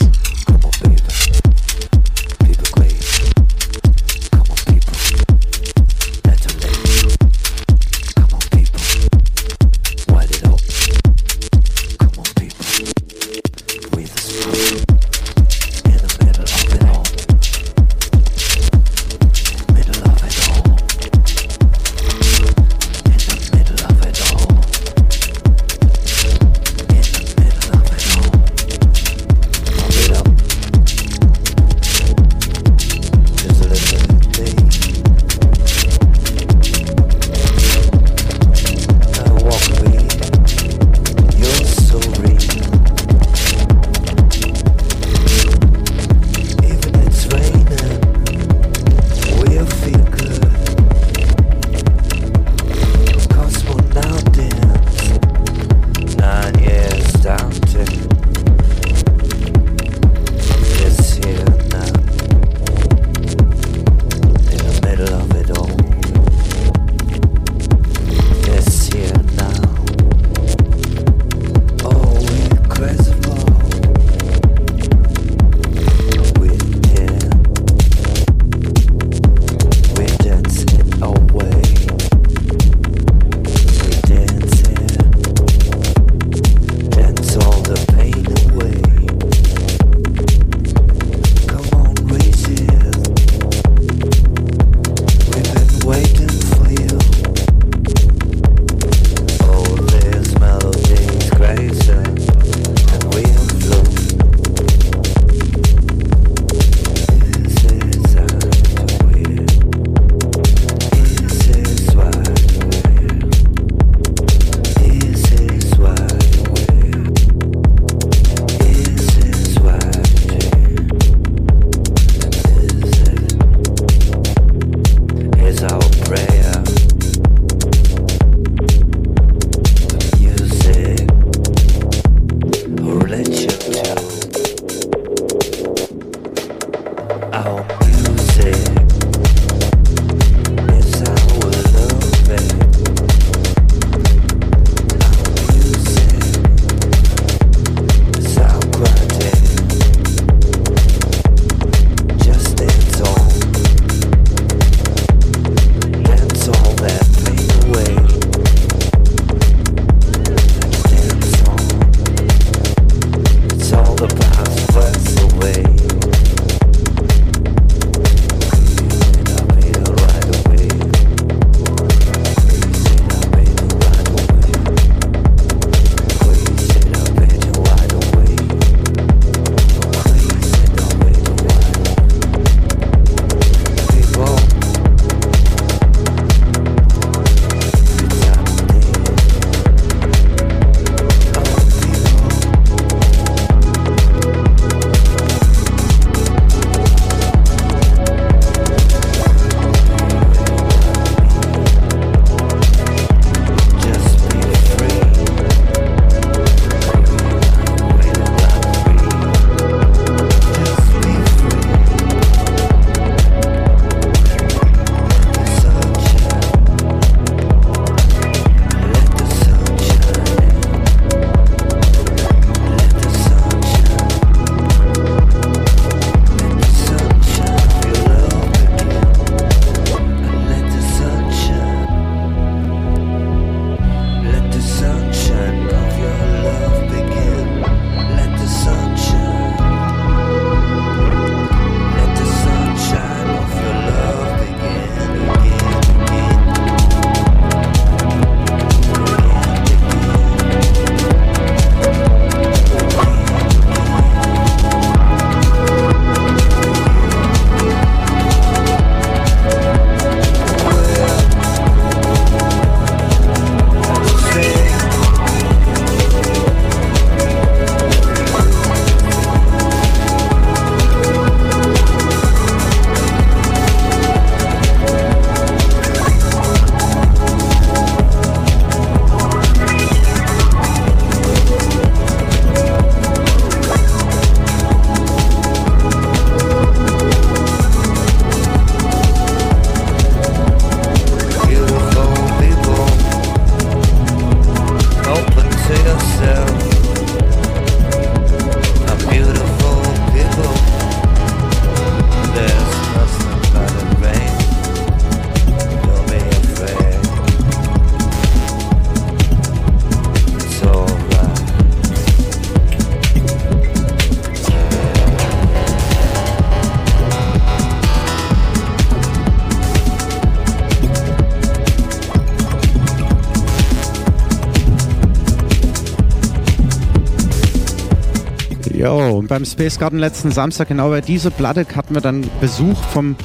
Space Garden letzten Samstag, genau bei dieser Platte, hatten wir dann Besuch vom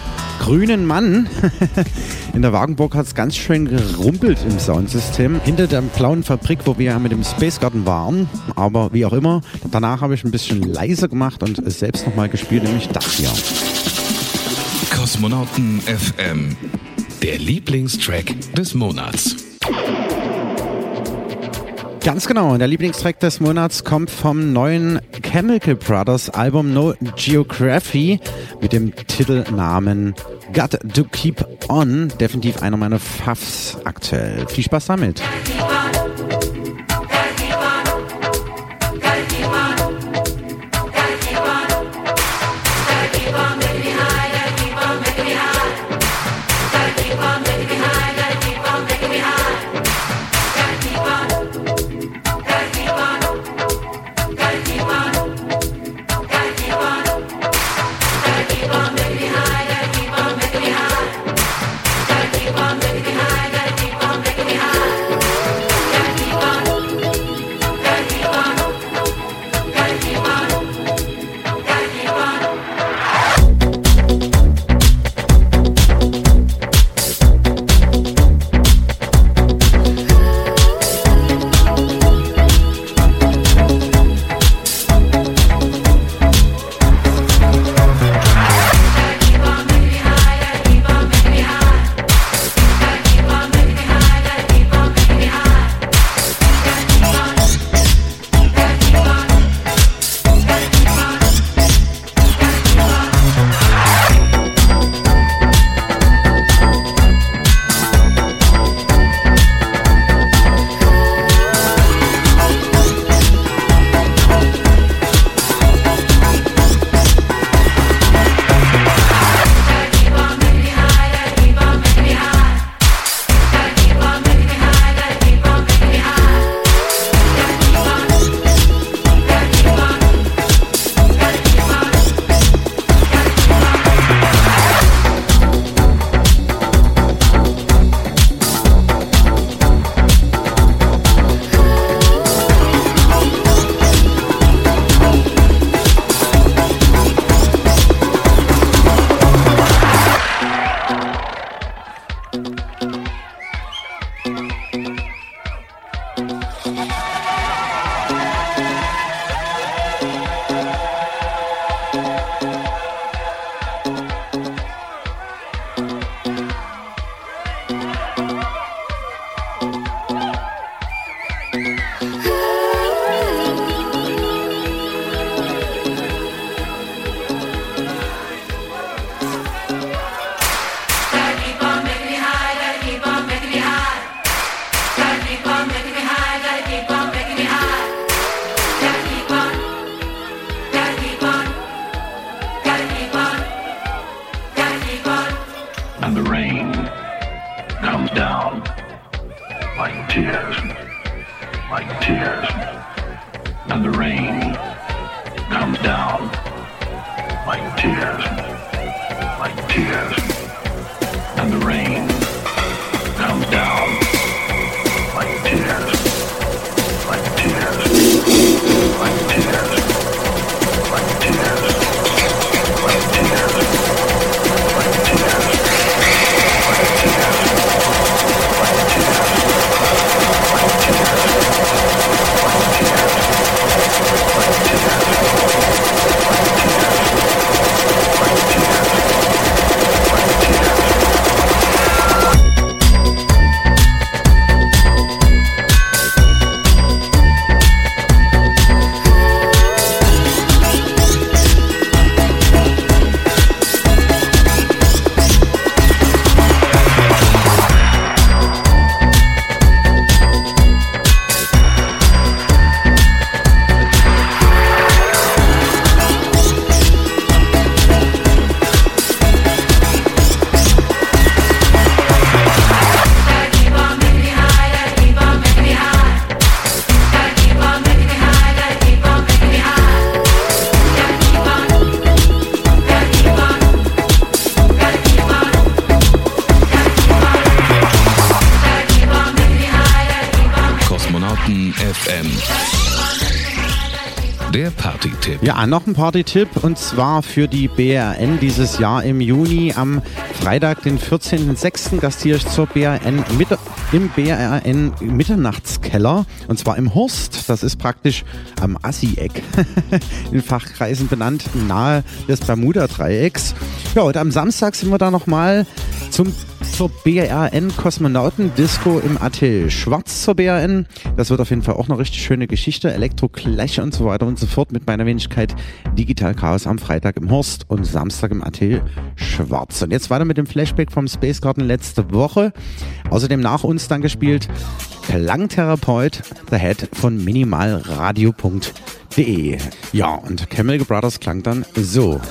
grünen Mann. In der Wagenburg hat es ganz schön gerumpelt im Soundsystem. Hinter der blauen Fabrik, wo wir mit dem Space Garden waren. Aber wie auch immer, danach habe ich ein bisschen leiser gemacht und selbst nochmal gespielt, nämlich das hier. Kosmonauten FM, der Lieblingstrack des Monats. Ganz genau, der Lieblingstrack des Monats kommt vom neuen Chemical Brothers Album No Geography mit dem Titelnamen Got to Keep On. Definitiv einer meiner Pfaffs aktuell. Viel Spaß damit. Noch ein Party-Tipp und zwar für die BRN dieses Jahr im Juni am Freitag, den 14.06. gastiere ich zur BRN mit, im BRN Mitternachtskeller und zwar im Horst. Das ist praktisch am Assi-Eck in Fachkreisen benannt, nahe des Bermuda-Dreiecks. Ja, und am Samstag sind wir da nochmal zum zur BRN Kosmonauten Disco im Atelier. Schwarz zur BRN. Das wird auf jeden Fall auch eine richtig schöne Geschichte. Elektro Clash und so weiter und so fort mit meiner Wenigkeit Digital Chaos am Freitag im Horst und Samstag im Atelier Schwarz. Und jetzt weiter mit dem Flashback vom Space Garden letzte Woche. Außerdem nach uns dann gespielt Klangtherapeut The Head von minimalradio.de. Ja, und Chemical Brothers klang dann so.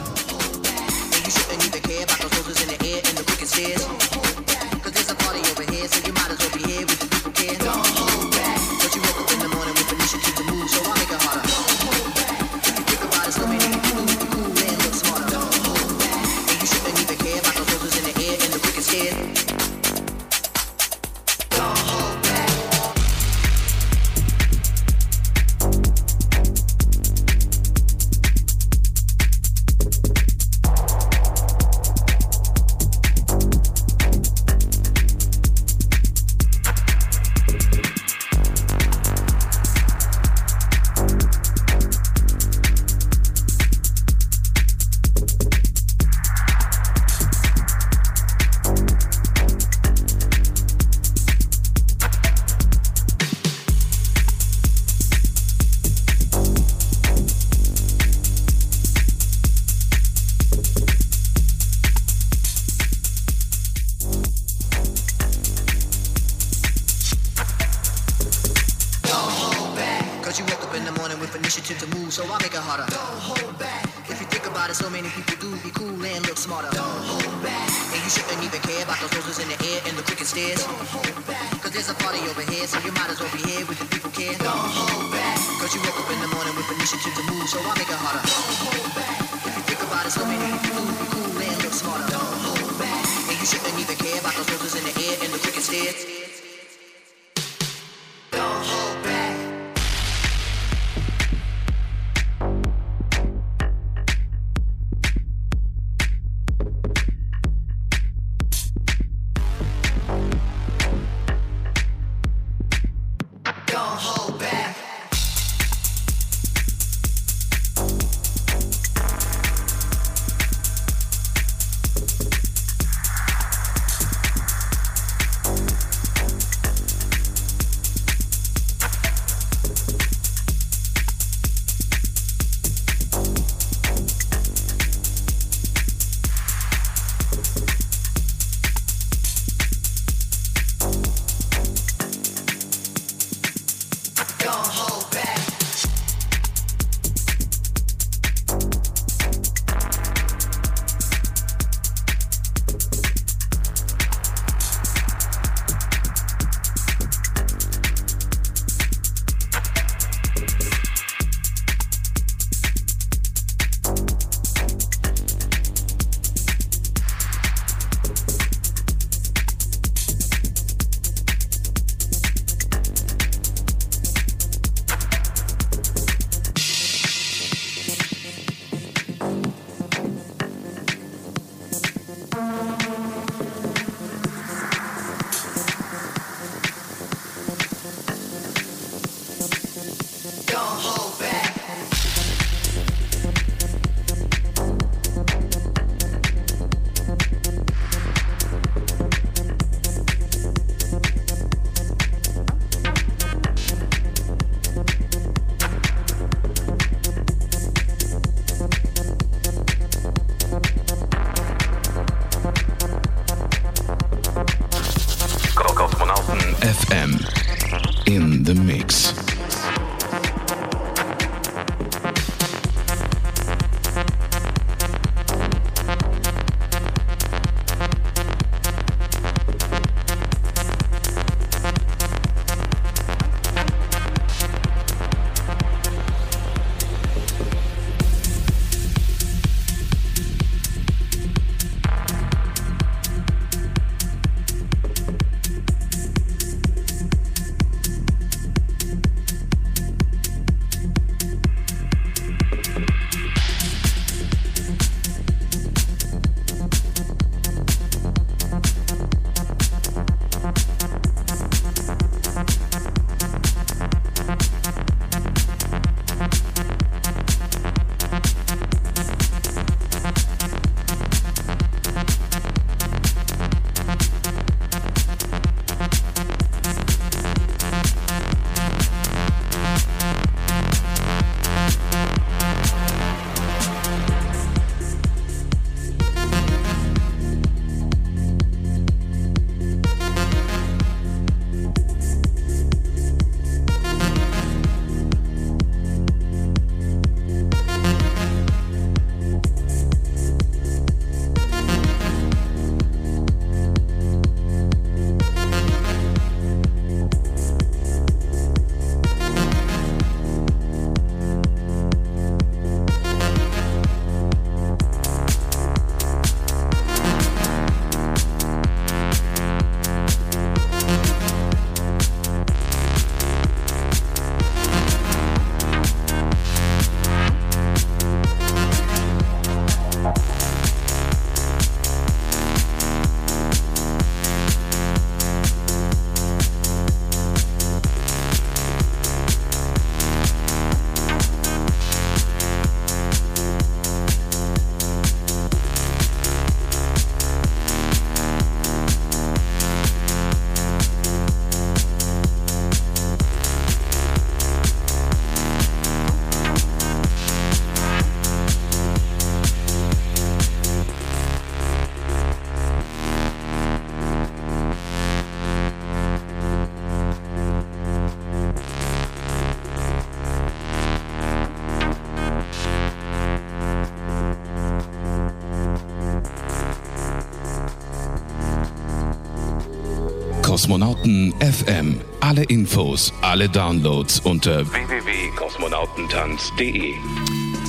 Kosmonauten FM. Alle Infos, alle Downloads unter www.kosmonautentanz.de.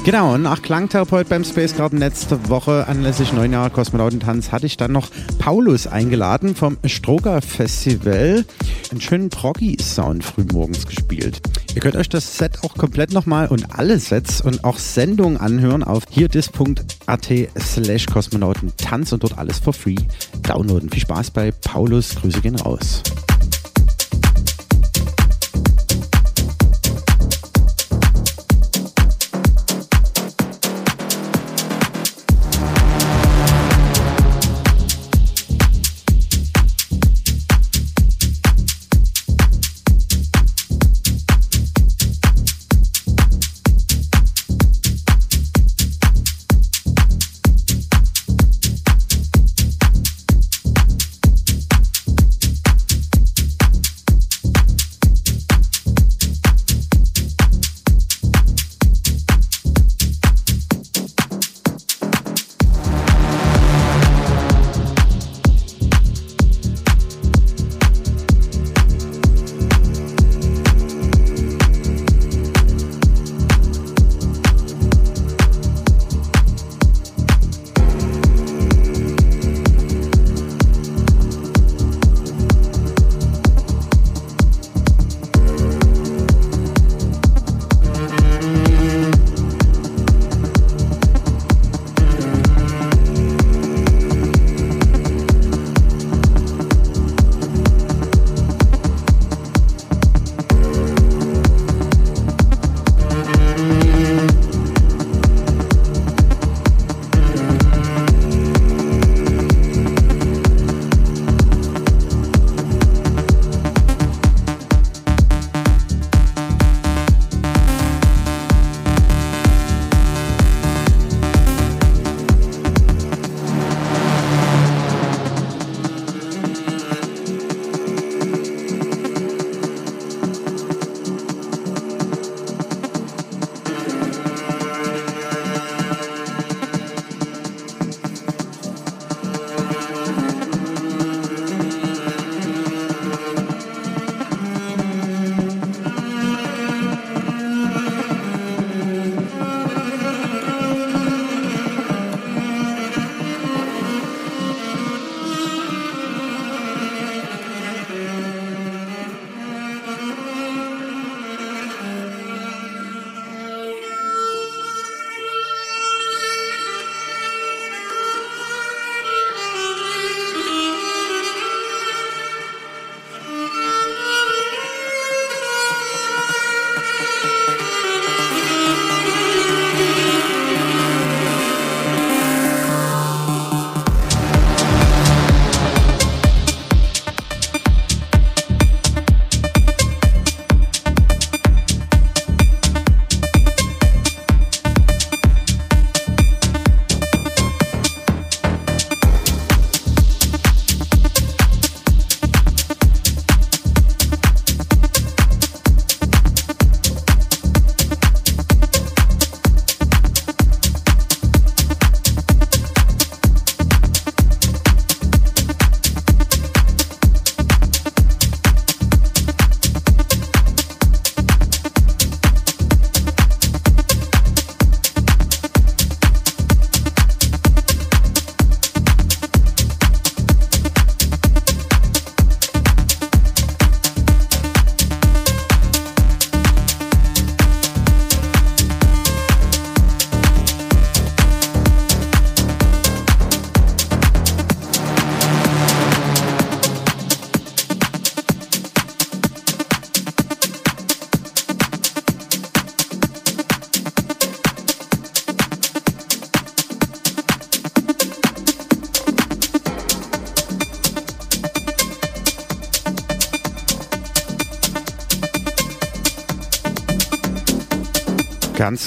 Genau, nach Klangtherapeut beim Space Garden letzte Woche anlässlich neun Jahre Kosmonautentanz hatte ich dann noch Paulus eingeladen vom Stroger Festival. Einen schönen Proggy-Sound frühmorgens gespielt. Ihr könnt euch das Set auch komplett nochmal und alle Sets und auch Sendungen anhören auf hierdis.at slash Kosmonautentanz und dort alles for free downloaden. Viel Spaß bei Paulus, Grüße gehen raus.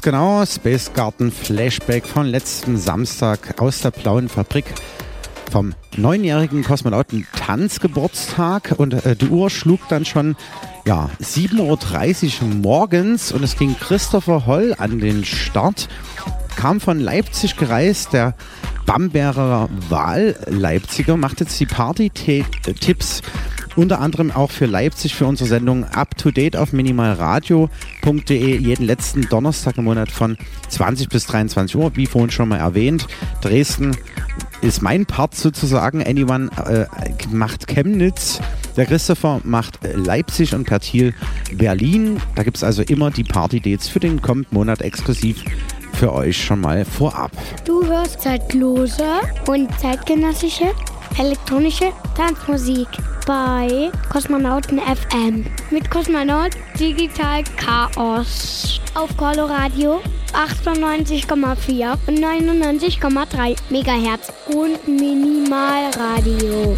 Genau, Space Garden Flashback von letzten Samstag aus der blauen Fabrik vom neunjährigen Kosmonauten Tanzgeburtstag und äh, die Uhr schlug dann schon ja, 7.30 Uhr morgens. Und es ging Christopher Holl an den Start, kam von Leipzig gereist, der Bamberger Wahl-Leipziger macht jetzt die Party-Tipps unter anderem auch für Leipzig für unsere Sendung Up to Date auf minimalradio.de jeden letzten Donnerstag im Monat von 20 bis 23 Uhr, wie vorhin schon mal erwähnt. Dresden ist mein Part sozusagen. Anyone äh, macht Chemnitz. Der Christopher macht äh, Leipzig und Pertil Berlin. Da gibt es also immer die Party-Dates für den kommenden Monat exklusiv für euch schon mal vorab. Du hörst zeitlose und zeitgenössische elektronische Tanzmusik bei Kosmonauten FM mit Kosmonaut Digital Chaos auf Coloradio 98,4 und 99,3 Megahertz und Minimalradio.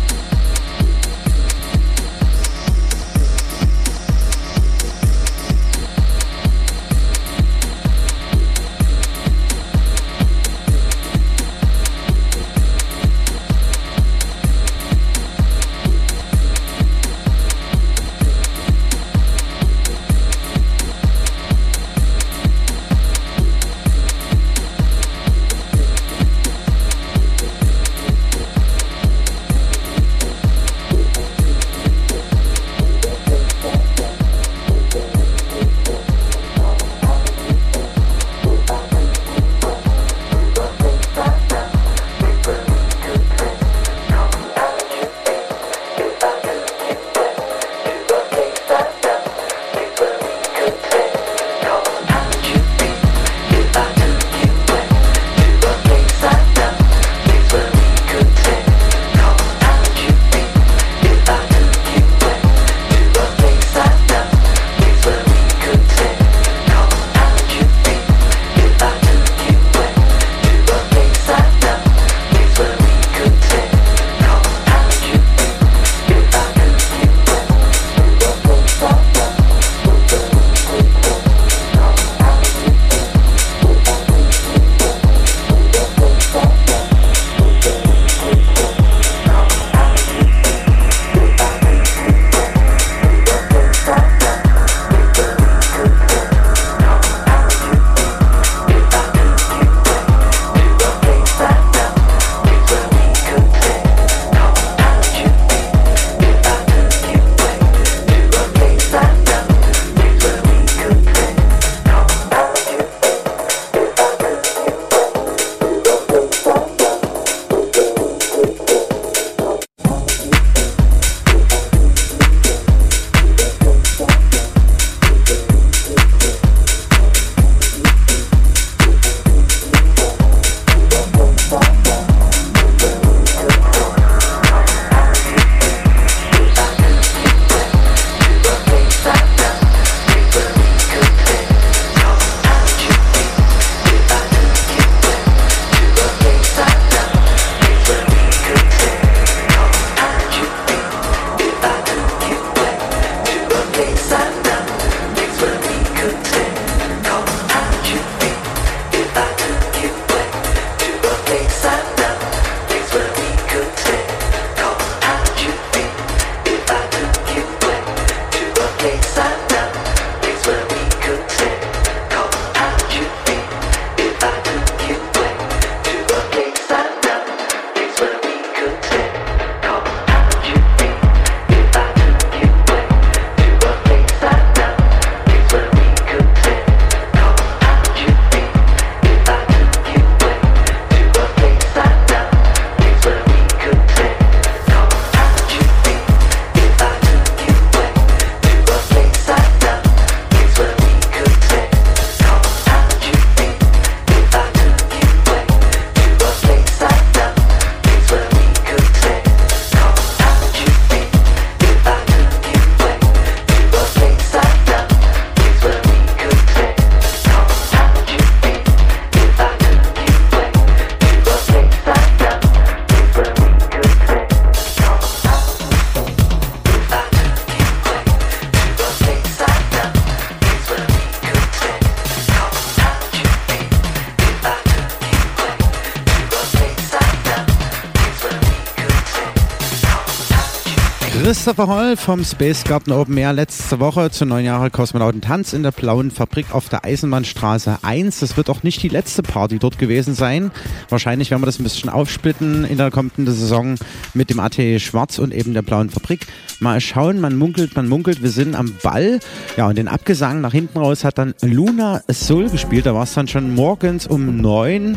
Christopher Holl vom Space Garden Open Air letzte Woche zu neun Jahre Kosmonautentanz in der Blauen Fabrik auf der Eisenbahnstraße 1. Das wird auch nicht die letzte Party dort gewesen sein. Wahrscheinlich werden wir das ein bisschen aufsplitten in der kommenden Saison mit dem AT Schwarz und eben der Blauen Fabrik. Mal schauen, man munkelt, man munkelt, wir sind am Ball. Ja, und den Abgesang nach hinten raus hat dann Luna Soul gespielt. Da war es dann schon morgens um neun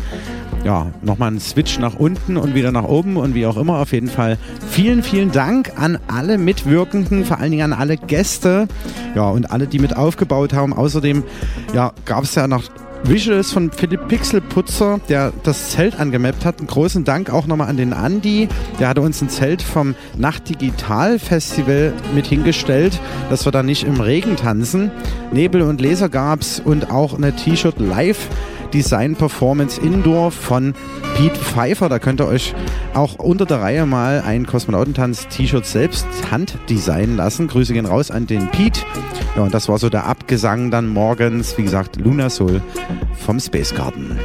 ja, nochmal ein Switch nach unten und wieder nach oben und wie auch immer. Auf jeden Fall vielen, vielen Dank an alle Mitwirkenden, vor allen Dingen an alle Gäste, ja, und alle, die mit aufgebaut haben. Außerdem, ja, gab es ja noch Visuals von Philipp Pixelputzer, der das Zelt angemappt hat. Einen großen Dank auch nochmal an den Andi. Der hatte uns ein Zelt vom Nacht Digital Festival mit hingestellt, dass wir da nicht im Regen tanzen. Nebel und Laser gab's und auch eine T-Shirt live Design Performance Indoor von Pete Pfeiffer. Da könnt ihr euch auch unter der Reihe mal ein Kosmonautentanz-T-Shirt selbst handdesignen lassen. Grüße gehen raus an den Pete. Ja, und das war so der Abgesang dann morgens, wie gesagt, Luna Soul vom Space Garden.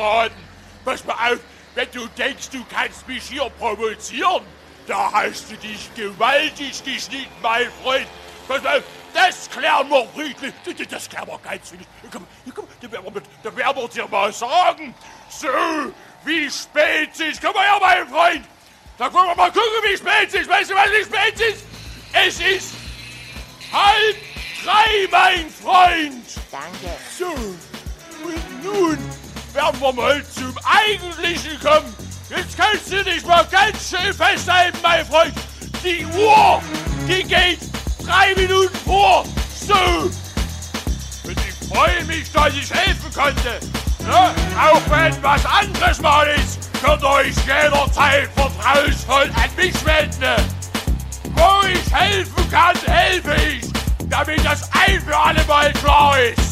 Geraten. Pass mal auf, wenn du denkst, du kannst mich hier provozieren, da hast du dich gewaltig geschnitten, mein Freund. Pass mal auf, das klären wir friedlich. Das- klären wir ganz friedlich. Komm, komm, da werden wir, da werden wir dir mal sagen. So, wie spät es ist. Komm mal her, mein Freund. Da können wir mal gucken, wie spät es ist. Weißt du, was wie spät es ist? Es ist halb drei, mein Freund. Danke. So, und nun wir mal zum Eigentlichen kommen. Jetzt kannst du dich mal ganz schön festhalten, mein Freund. Die Uhr, die geht drei Minuten vor. So. Und ich freue mich, dass ich helfen konnte. Ja, auch wenn was anderes mal ist, könnt ihr euch jederzeit vertrauensvoll an mich wenden. Wo ich helfen kann, helfe ich, damit das ein für alle Mal klar ist.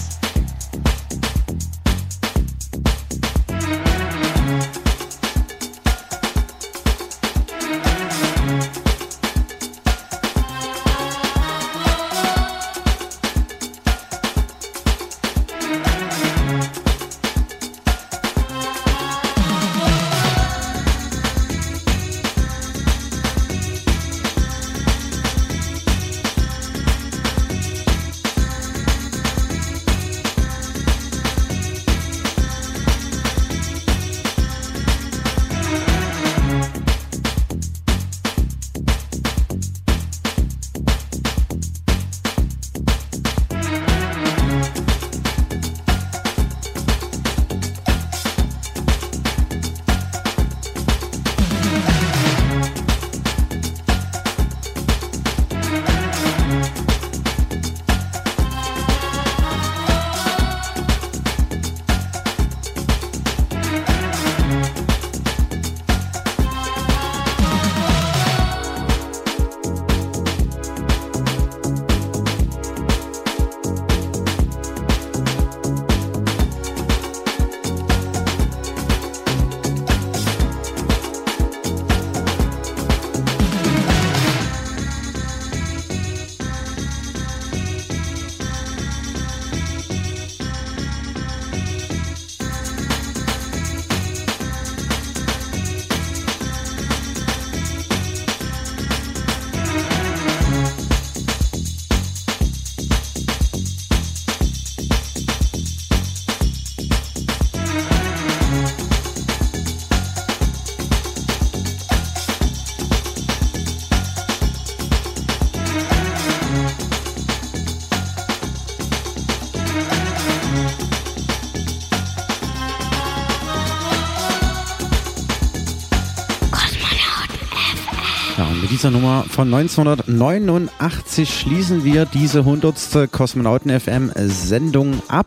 Dieser Nummer von 1989 schließen wir diese 100. Kosmonauten FM Sendung ab.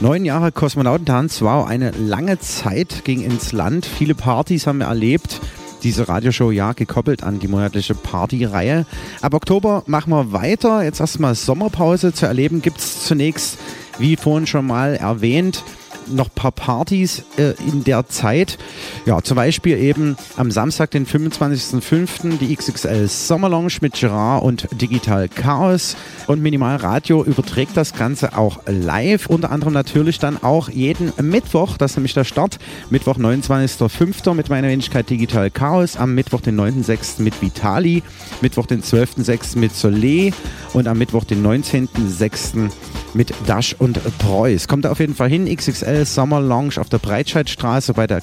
Neun Jahre Kosmonautentanz, wow, eine lange Zeit ging ins Land. Viele Partys haben wir erlebt. Diese Radioshow ja gekoppelt an die monatliche Partyreihe. Ab Oktober machen wir weiter. Jetzt erstmal Sommerpause zu erleben. Gibt es zunächst, wie vorhin schon mal erwähnt, noch ein paar Partys äh, in der Zeit. Ja, zum Beispiel eben am Samstag, den 25.05. die XXL Summer Lounge mit Gerard und Digital Chaos. Und Minimal Radio überträgt das Ganze auch live. Unter anderem natürlich dann auch jeden Mittwoch, das ist nämlich der Start. Mittwoch, 29.05. mit meiner Wenigkeit Digital Chaos. Am Mittwoch, den 9.06. mit Vitali. Mittwoch, den 12.06. mit Soleil. Und am Mittwoch, den 19.06. mit Dash und Preuß. Kommt auf jeden Fall hin. XXL Summer Lounge auf der Breitscheidstraße bei der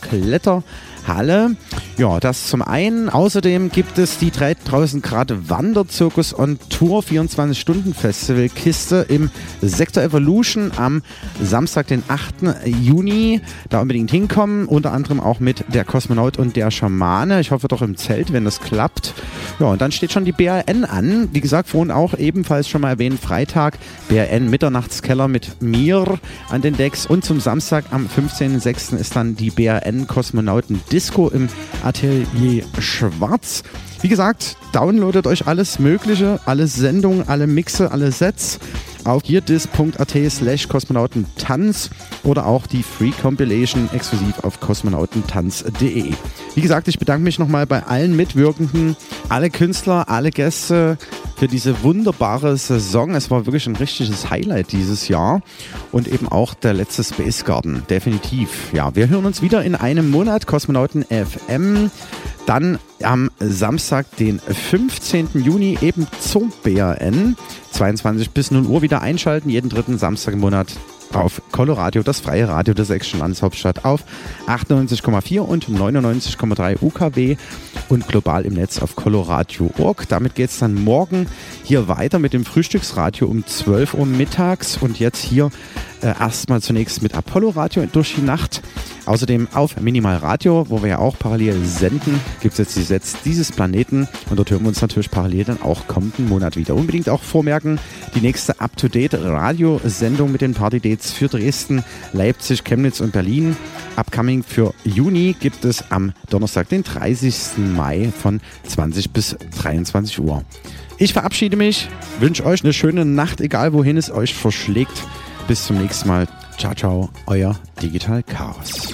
Kletterhalle. Ja, das zum einen. Außerdem gibt es die 3000 Grad Wanderzirkus on Tour 24 Stunden Festival Kiste im Sektor Evolution am Samstag, den 8. Juni. Da unbedingt hinkommen. Unter anderem auch mit der Kosmonaut und der Schamane. Ich hoffe doch im Zelt, wenn das klappt. Ja, und dann steht schon die BRN an. Wie gesagt, vorhin auch ebenfalls schon mal erwähnt, Freitag BRN Mitternachtskeller mit mir an den Decks. Und zum Samstag am 15.06. ist dann die BRN Kosmonauten Disco im Atelier Schwarz. Wie gesagt, downloadet euch alles Mögliche, alle Sendungen, alle Mixe, alle Sets auf geardis.at slash kosmonautentanz oder auch die Free Compilation exklusiv auf kosmonautentanz.de. Wie gesagt, ich bedanke mich nochmal bei allen Mitwirkenden, alle Künstler, alle Gäste für diese wunderbare Saison. Es war wirklich ein richtiges Highlight dieses Jahr und eben auch der letzte Space Garden, definitiv. Ja, wir hören uns wieder in einem Monat, Kosmonauten FM. Dann am Samstag, den 15. Juni, eben zum BRN. 22 bis 0 Uhr wieder einschalten, jeden dritten Samstag im Monat auf Coloradio, das freie Radio der Sächsischen Landeshauptstadt auf 98,4 und 99,3 UKW und global im Netz auf coloradio.org. Damit geht es dann morgen hier weiter mit dem Frühstücksradio um 12 Uhr mittags und jetzt hier äh, erstmal zunächst mit Apollo Radio durch die Nacht. Außerdem auf Minimal Radio, wo wir ja auch parallel senden, gibt es jetzt die Sets dieses Planeten und dort hören wir uns natürlich parallel dann auch kommenden Monat wieder. Unbedingt auch vormerken, die nächste Up-to-Date-Radiosendung mit den Party-Dates für Dresden, Leipzig, Chemnitz und Berlin. Upcoming für Juni gibt es am Donnerstag, den 30. Mai von 20 bis 23 Uhr. Ich verabschiede mich, wünsche euch eine schöne Nacht, egal wohin es euch verschlägt. Bis zum nächsten Mal. Ciao, ciao, euer Digital Chaos.